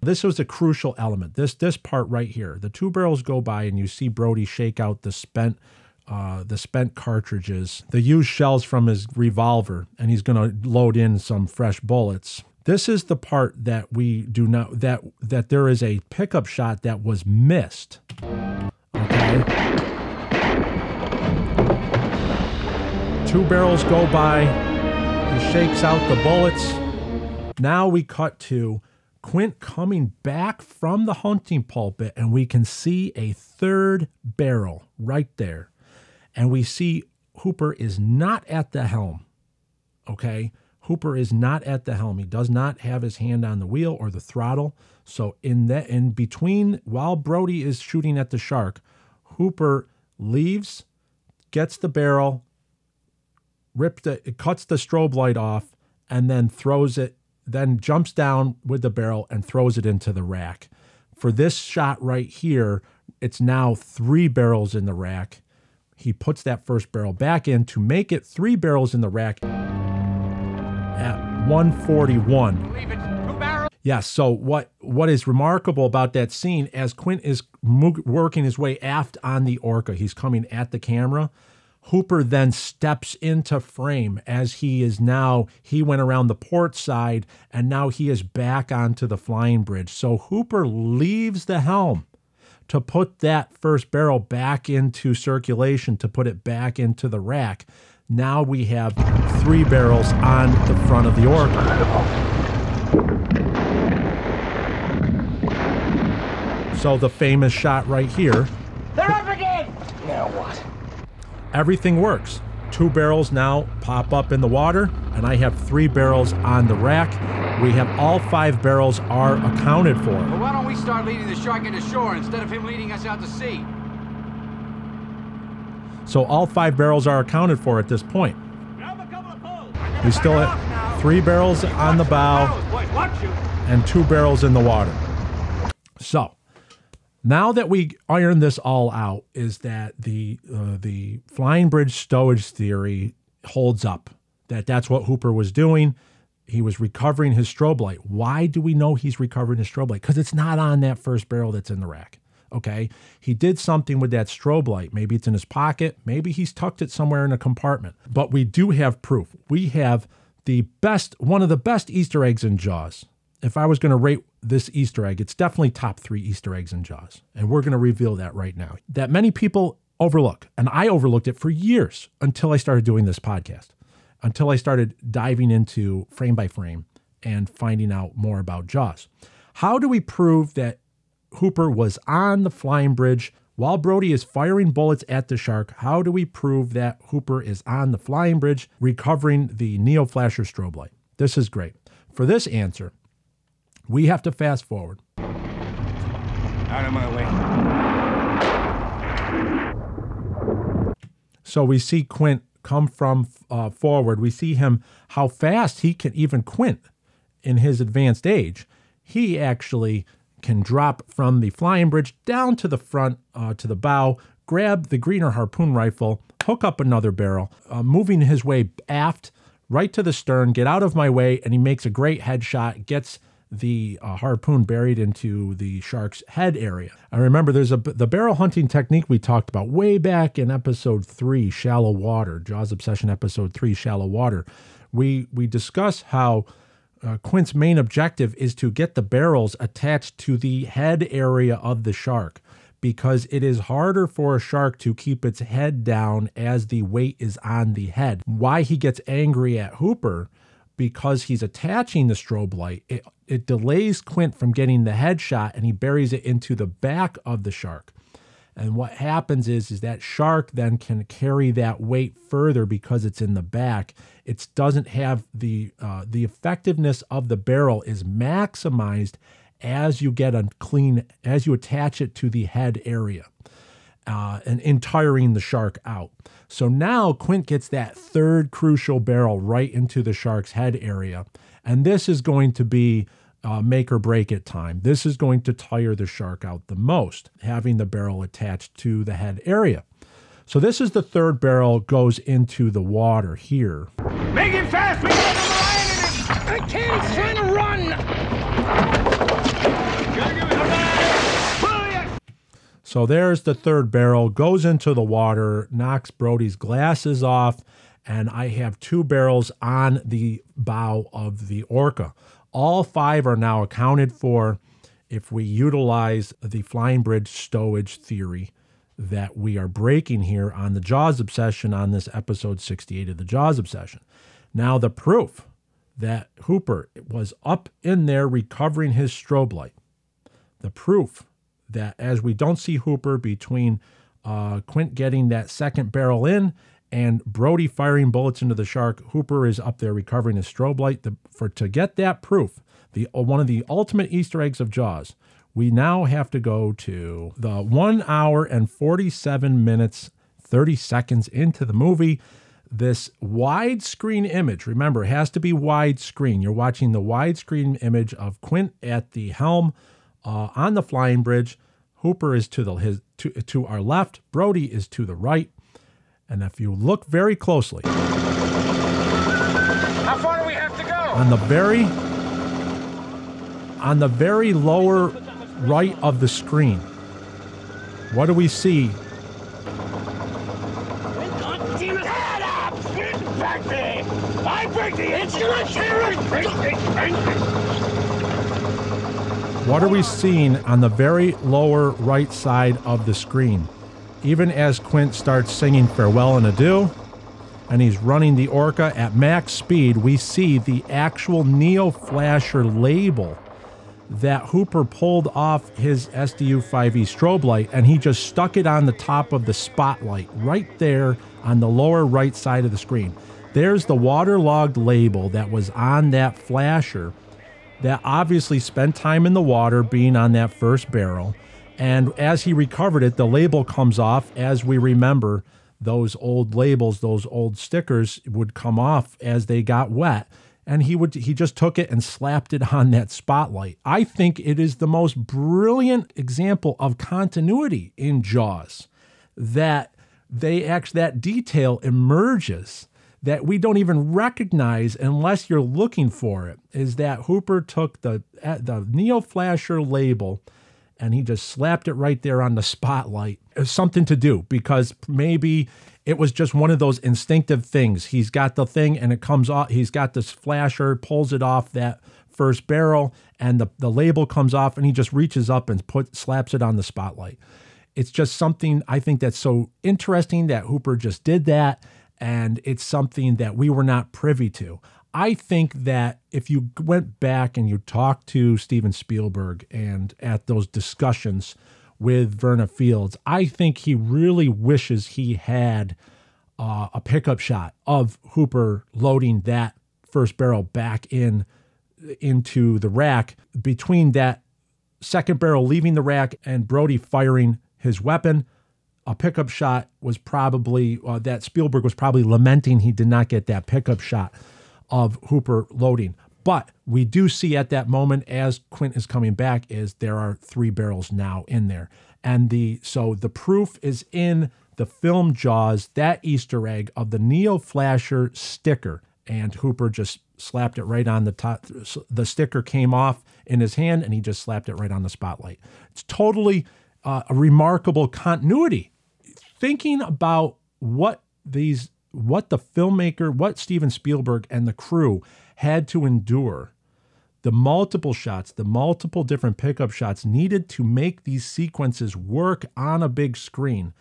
This was a crucial element. This this part right here. The two barrels go by, and you see Brody shake out the spent uh, the spent cartridges, the used shells from his revolver, and he's going to load in some fresh bullets. This is the part that we do not that that there is a pickup shot that was missed. Okay. Two barrels go by. He shakes out the bullets. Now we cut to Quint coming back from the hunting pulpit, and we can see a third barrel right there. And we see Hooper is not at the helm. Okay. Hooper is not at the helm. He does not have his hand on the wheel or the throttle. So in that in between while Brody is shooting at the shark, Hooper leaves, gets the barrel, rips the it cuts the strobe light off, and then throws it, then jumps down with the barrel and throws it into the rack. For this shot right here, it's now three barrels in the rack. He puts that first barrel back in to make it three barrels in the rack at 141. Yes. So what what is remarkable about that scene as Quint is working his way aft on the Orca, he's coming at the camera. Hooper then steps into frame as he is now he went around the port side and now he is back onto the flying bridge. So Hooper leaves the helm to put that first barrel back into circulation to put it back into the rack. Now we have three barrels on the front of the Orca. So the famous shot right here, They're up again! Now what? Everything works. Two barrels now pop up in the water, and I have three barrels on the rack. We have all five barrels are accounted for. Well, why don't we start leading the shark into shore instead of him leading us out to sea? So all five barrels are accounted for at this point. We still have three barrels on the bow Boys, watch you. and two barrels in the water. So now that we iron this all out, is that the uh, the flying bridge stowage theory holds up? That that's what Hooper was doing. He was recovering his strobe light. Why do we know he's recovering his strobe light? Because it's not on that first barrel that's in the rack. Okay. He did something with that strobe light. Maybe it's in his pocket. Maybe he's tucked it somewhere in a compartment. But we do have proof. We have the best, one of the best Easter eggs in Jaws. If I was going to rate this Easter egg, it's definitely top three Easter eggs in Jaws. And we're going to reveal that right now. That many people overlook. And I overlooked it for years until I started doing this podcast, until I started diving into frame by frame and finding out more about Jaws. How do we prove that Hooper was on the flying bridge while Brody is firing bullets at the shark? How do we prove that Hooper is on the flying bridge recovering the Neo Flasher strobe light? This is great. For this answer, we have to fast forward. Out of my way. So we see Quint come from uh, forward. We see him how fast he can even Quint in his advanced age. He actually can drop from the flying bridge down to the front uh, to the bow, grab the Greener harpoon rifle, hook up another barrel, uh, moving his way aft right to the stern, get out of my way, and he makes a great headshot, gets the uh, harpoon buried into the shark's head area. I remember there's a the barrel hunting technique we talked about way back in episode three, shallow water, Jaws obsession episode three, shallow water. We we discuss how uh, Quint's main objective is to get the barrels attached to the head area of the shark because it is harder for a shark to keep its head down as the weight is on the head. Why he gets angry at Hooper because he's attaching the strobe light, it, it delays Quint from getting the headshot and he buries it into the back of the shark. And what happens is, is that shark then can carry that weight further because it's in the back. It doesn't have the uh, the effectiveness of the barrel is maximized as you get a clean as you attach it to the head area uh, and in tiring the shark out. So now Quint gets that third crucial barrel right into the shark's head area. And this is going to be uh, make or break it time. This is going to tire the shark out the most, having the barrel attached to the head area. So this is the third barrel goes into the water here. Make it fast! Lion in it! Trying to run! So there's the third barrel, goes into the water, knocks Brody's glasses off, and I have two barrels on the bow of the Orca. All five are now accounted for if we utilize the flying bridge stowage theory that we are breaking here on the Jaws obsession on this episode 68 of the Jaws obsession. Now, the proof that Hooper was up in there recovering his strobe light. The proof that as we don't see Hooper between uh, Quint getting that second barrel in and Brody firing bullets into the shark, Hooper is up there recovering his strobe light. The, for to get that proof, the uh, one of the ultimate Easter eggs of Jaws, we now have to go to the one hour and 47 minutes, 30 seconds into the movie. This widescreen image, remember, it has to be widescreen. You're watching the widescreen image of Quint at the helm uh, on the flying bridge. Hooper is to the his to, to our left. Brody is to the right. And if you look very closely, How far do we have to go? on the very on the very lower right of the screen, what do we see? Head up! Back me! I break the instrument! What are we seeing on the very lower right side of the screen? Even as Quint starts singing Farewell and Adieu, and he's running the Orca at max speed, we see the actual Neo Flasher label that Hooper pulled off his SDU 5E strobe light and he just stuck it on the top of the spotlight right there on the lower right side of the screen. There's the waterlogged label that was on that flasher that obviously spent time in the water being on that first barrel. And as he recovered it, the label comes off. As we remember, those old labels, those old stickers would come off as they got wet. And he would he just took it and slapped it on that spotlight. I think it is the most brilliant example of continuity in Jaws that they actually that detail emerges that we don't even recognize unless you're looking for it is that Hooper took the uh, the Neo Flasher label and he just slapped it right there on the spotlight. Something to do because maybe it was just one of those instinctive things. He's got the thing and it comes off. He's got this flasher, pulls it off that first barrel, and the, the label comes off, and he just reaches up and put slaps it on the spotlight. It's just something I think that's so interesting that Hooper just did that, and it's something that we were not privy to. I think that if you went back and you talked to Steven Spielberg and at those discussions with Verna Fields, I think he really wishes he had uh, a pickup shot of Hooper loading that first barrel back in into the rack between that second barrel leaving the rack and Brody firing his weapon. A pickup shot was probably uh, that Spielberg was probably lamenting he did not get that pickup shot of Hooper loading. But we do see at that moment as Quint is coming back is there are three barrels now in there. And the so the proof is in the film Jaws, that Easter egg of the Neo Flasher sticker. And Hooper just slapped it right on the top. The sticker came off in his hand and he just slapped it right on the spotlight. It's totally uh, a remarkable continuity. Thinking about what these what the filmmaker, what Steven Spielberg and the crew had to endure, the multiple shots, the multiple different pickup shots needed to make these sequences work on a big screen.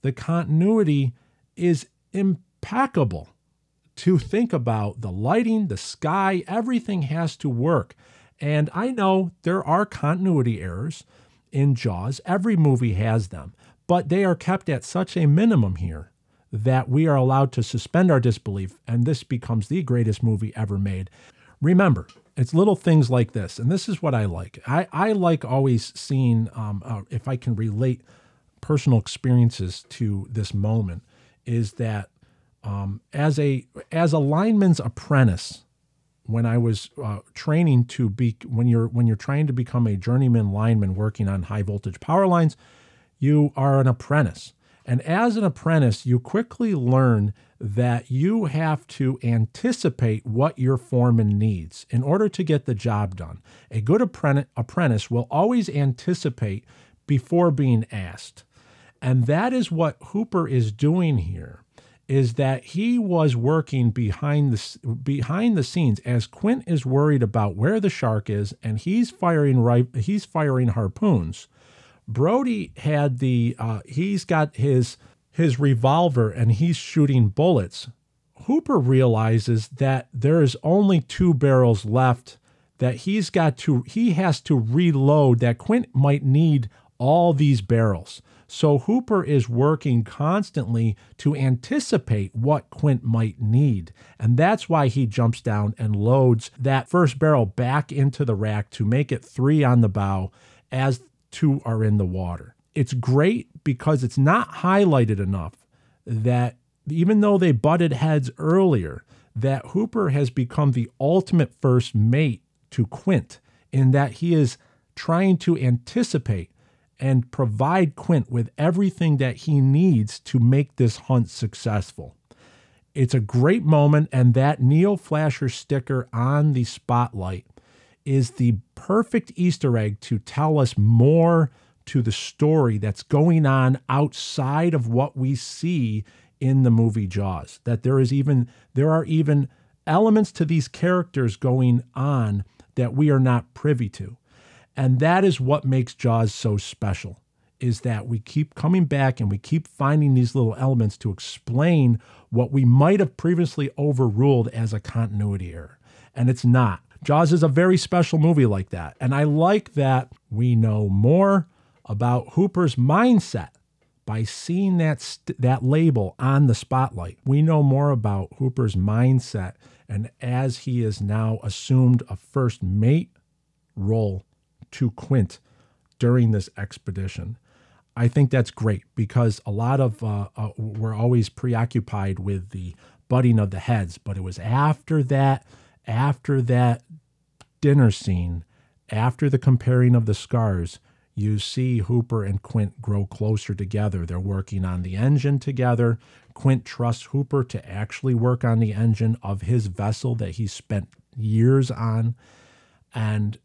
The continuity is impeccable. To think about the lighting, the sky, everything has to work. And I know there are continuity errors in Jaws. Every movie has them, but they are kept at such a minimum here that we are allowed to suspend our disbelief, and this becomes the greatest movie ever made. Remember, it's little things like this, and this is what I like. I, I like always seeing um, uh, if I can relate personal experiences to this moment, is that um, as a as a lineman's apprentice, when I was uh, training to be when you're when you're trying to become a journeyman lineman working on high voltage power lines, you are an apprentice. And as an apprentice, you quickly learn that you have to anticipate what your foreman needs in order to get the job done. A good apprentice will always anticipate before being asked. And that is what Hooper is doing here is that he was working behind the behind the scenes as Quint is worried about where the shark is and he's firing right he's firing harpoons. Brody had the uh, he's got his his revolver and he's shooting bullets. Hooper realizes that there is only two barrels left that he's got to he has to reload that Quint might need all these barrels. So Hooper is working constantly to anticipate what Quint might need. And that's why he jumps down and loads that first barrel back into the rack to make it three on the bow as two are in the water. It's great because it's not highlighted enough that even though they butted heads earlier, that Hooper has become the ultimate first mate to Quint in that he is trying to anticipate and provide Quint with everything that he needs to make this hunt successful. It's a great moment, and that Neo Flasher sticker on the spotlight is the perfect Easter egg to tell us more to the story that's going on outside of what we see in the movie Jaws. That there is even there are even elements to these characters going on that we are not privy to. And that is what makes Jaws so special is that we keep coming back and we keep finding these little elements to explain what we might have previously overruled as a continuity error. And it's not. Jaws is a very special movie like that. And I like that we know more about Hooper's mindset by seeing that st- that label on the spotlight. We know more about Hooper's mindset and as he is now assumed a first mate role to Quint during this expedition. I think that's great because a lot of uh, uh, we're always preoccupied with the butting of the heads, but it was after that, after that dinner scene, after the comparing of the scars, you see Hooper and Quint grow closer together. They're working on the engine together. Quint trusts Hooper to actually work on the engine of his vessel that he spent years on. And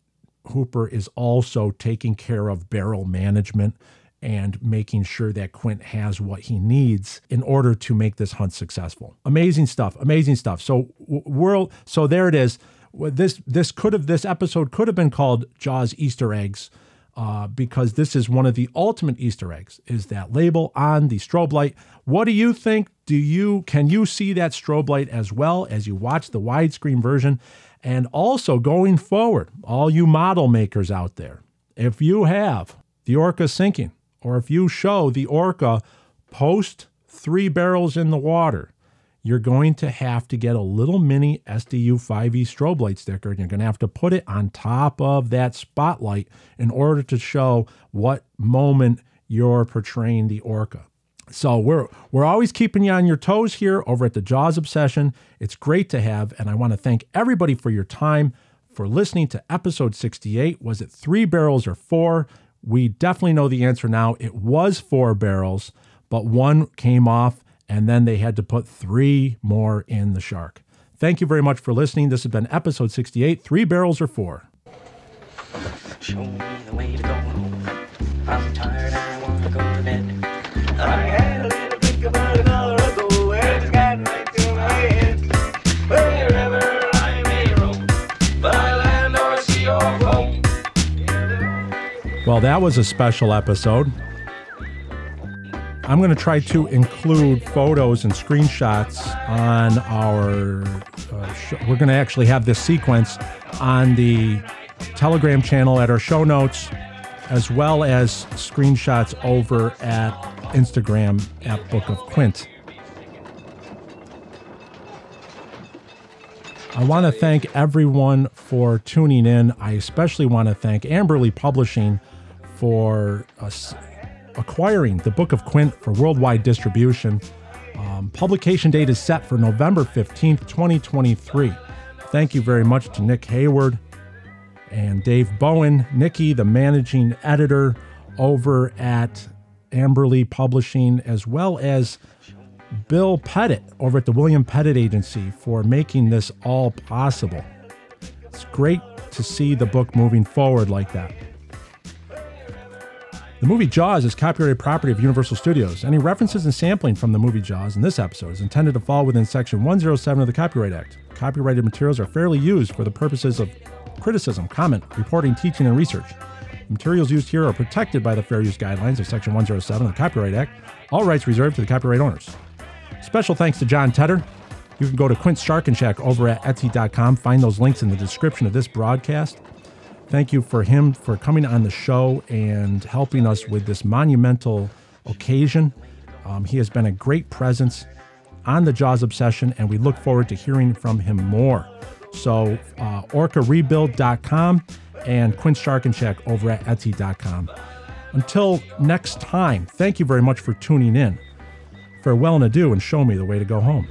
Hooper is also taking care of barrel management and making sure that Quint has what he needs in order to make this hunt successful. Amazing stuff, amazing stuff. So world, so there it is. This this could have this episode could have been called Jaws Easter eggs. Uh, because this is one of the ultimate Easter eggs is that label on the strobe light. What do you think? Do you can you see that strobe light as well as you watch the widescreen version? And also going forward, all you model makers out there, if you have the Orca sinking, or if you show the Orca post three barrels in the water, you're going to have to get a little mini SDU 5E strobe light sticker and you're going to have to put it on top of that spotlight in order to show what moment you're portraying the Orca. So we're we're always keeping you on your toes here over at the Jaws Obsession. It's great to have, and I want to thank everybody for your time for listening to episode 68. Was it three barrels or four? We definitely know the answer now. It was four barrels, but one came off, and then they had to put three more in the shark. Thank you very much for listening. This has been episode 68 Three Barrels or Four. Well, that was a special episode. I'm going to try to include photos and screenshots on our. Uh, we're going to actually have this sequence on the Telegram channel at our show notes, as well as screenshots over at Instagram at Book of Quint. I want to thank everyone for tuning in. I especially want to thank Amberley Publishing for acquiring the Book of Quint for worldwide distribution. Um, publication date is set for November 15th, 2023. Thank you very much to Nick Hayward and Dave Bowen. Nikki, the managing editor over at Amberley Publishing, as well as Bill Pettit over at the William Pettit Agency for making this all possible. It's great to see the book moving forward like that. The movie Jaws is copyrighted property of Universal Studios. Any references and sampling from the movie Jaws in this episode is intended to fall within Section 107 of the Copyright Act. Copyrighted materials are fairly used for the purposes of criticism, comment, reporting, teaching, and research. Materials used here are protected by the fair use guidelines of Section 107 of the Copyright Act. All rights reserved to the copyright owners. Special thanks to Jon Tedder, You can go to Quint Sharkin' over at Etsy.com. Find those links in the description of this broadcast. Thank you for him for coming on the show and helping us with this monumental occasion. Um, he has been a great presence on the Jaws Obsession, and we look forward to hearing from him more. So, uh, orcarebuild.com and Shark over at Etsy.com. Until next time, thank you very much for tuning in. Farewell and adieu, and show me the way to go home.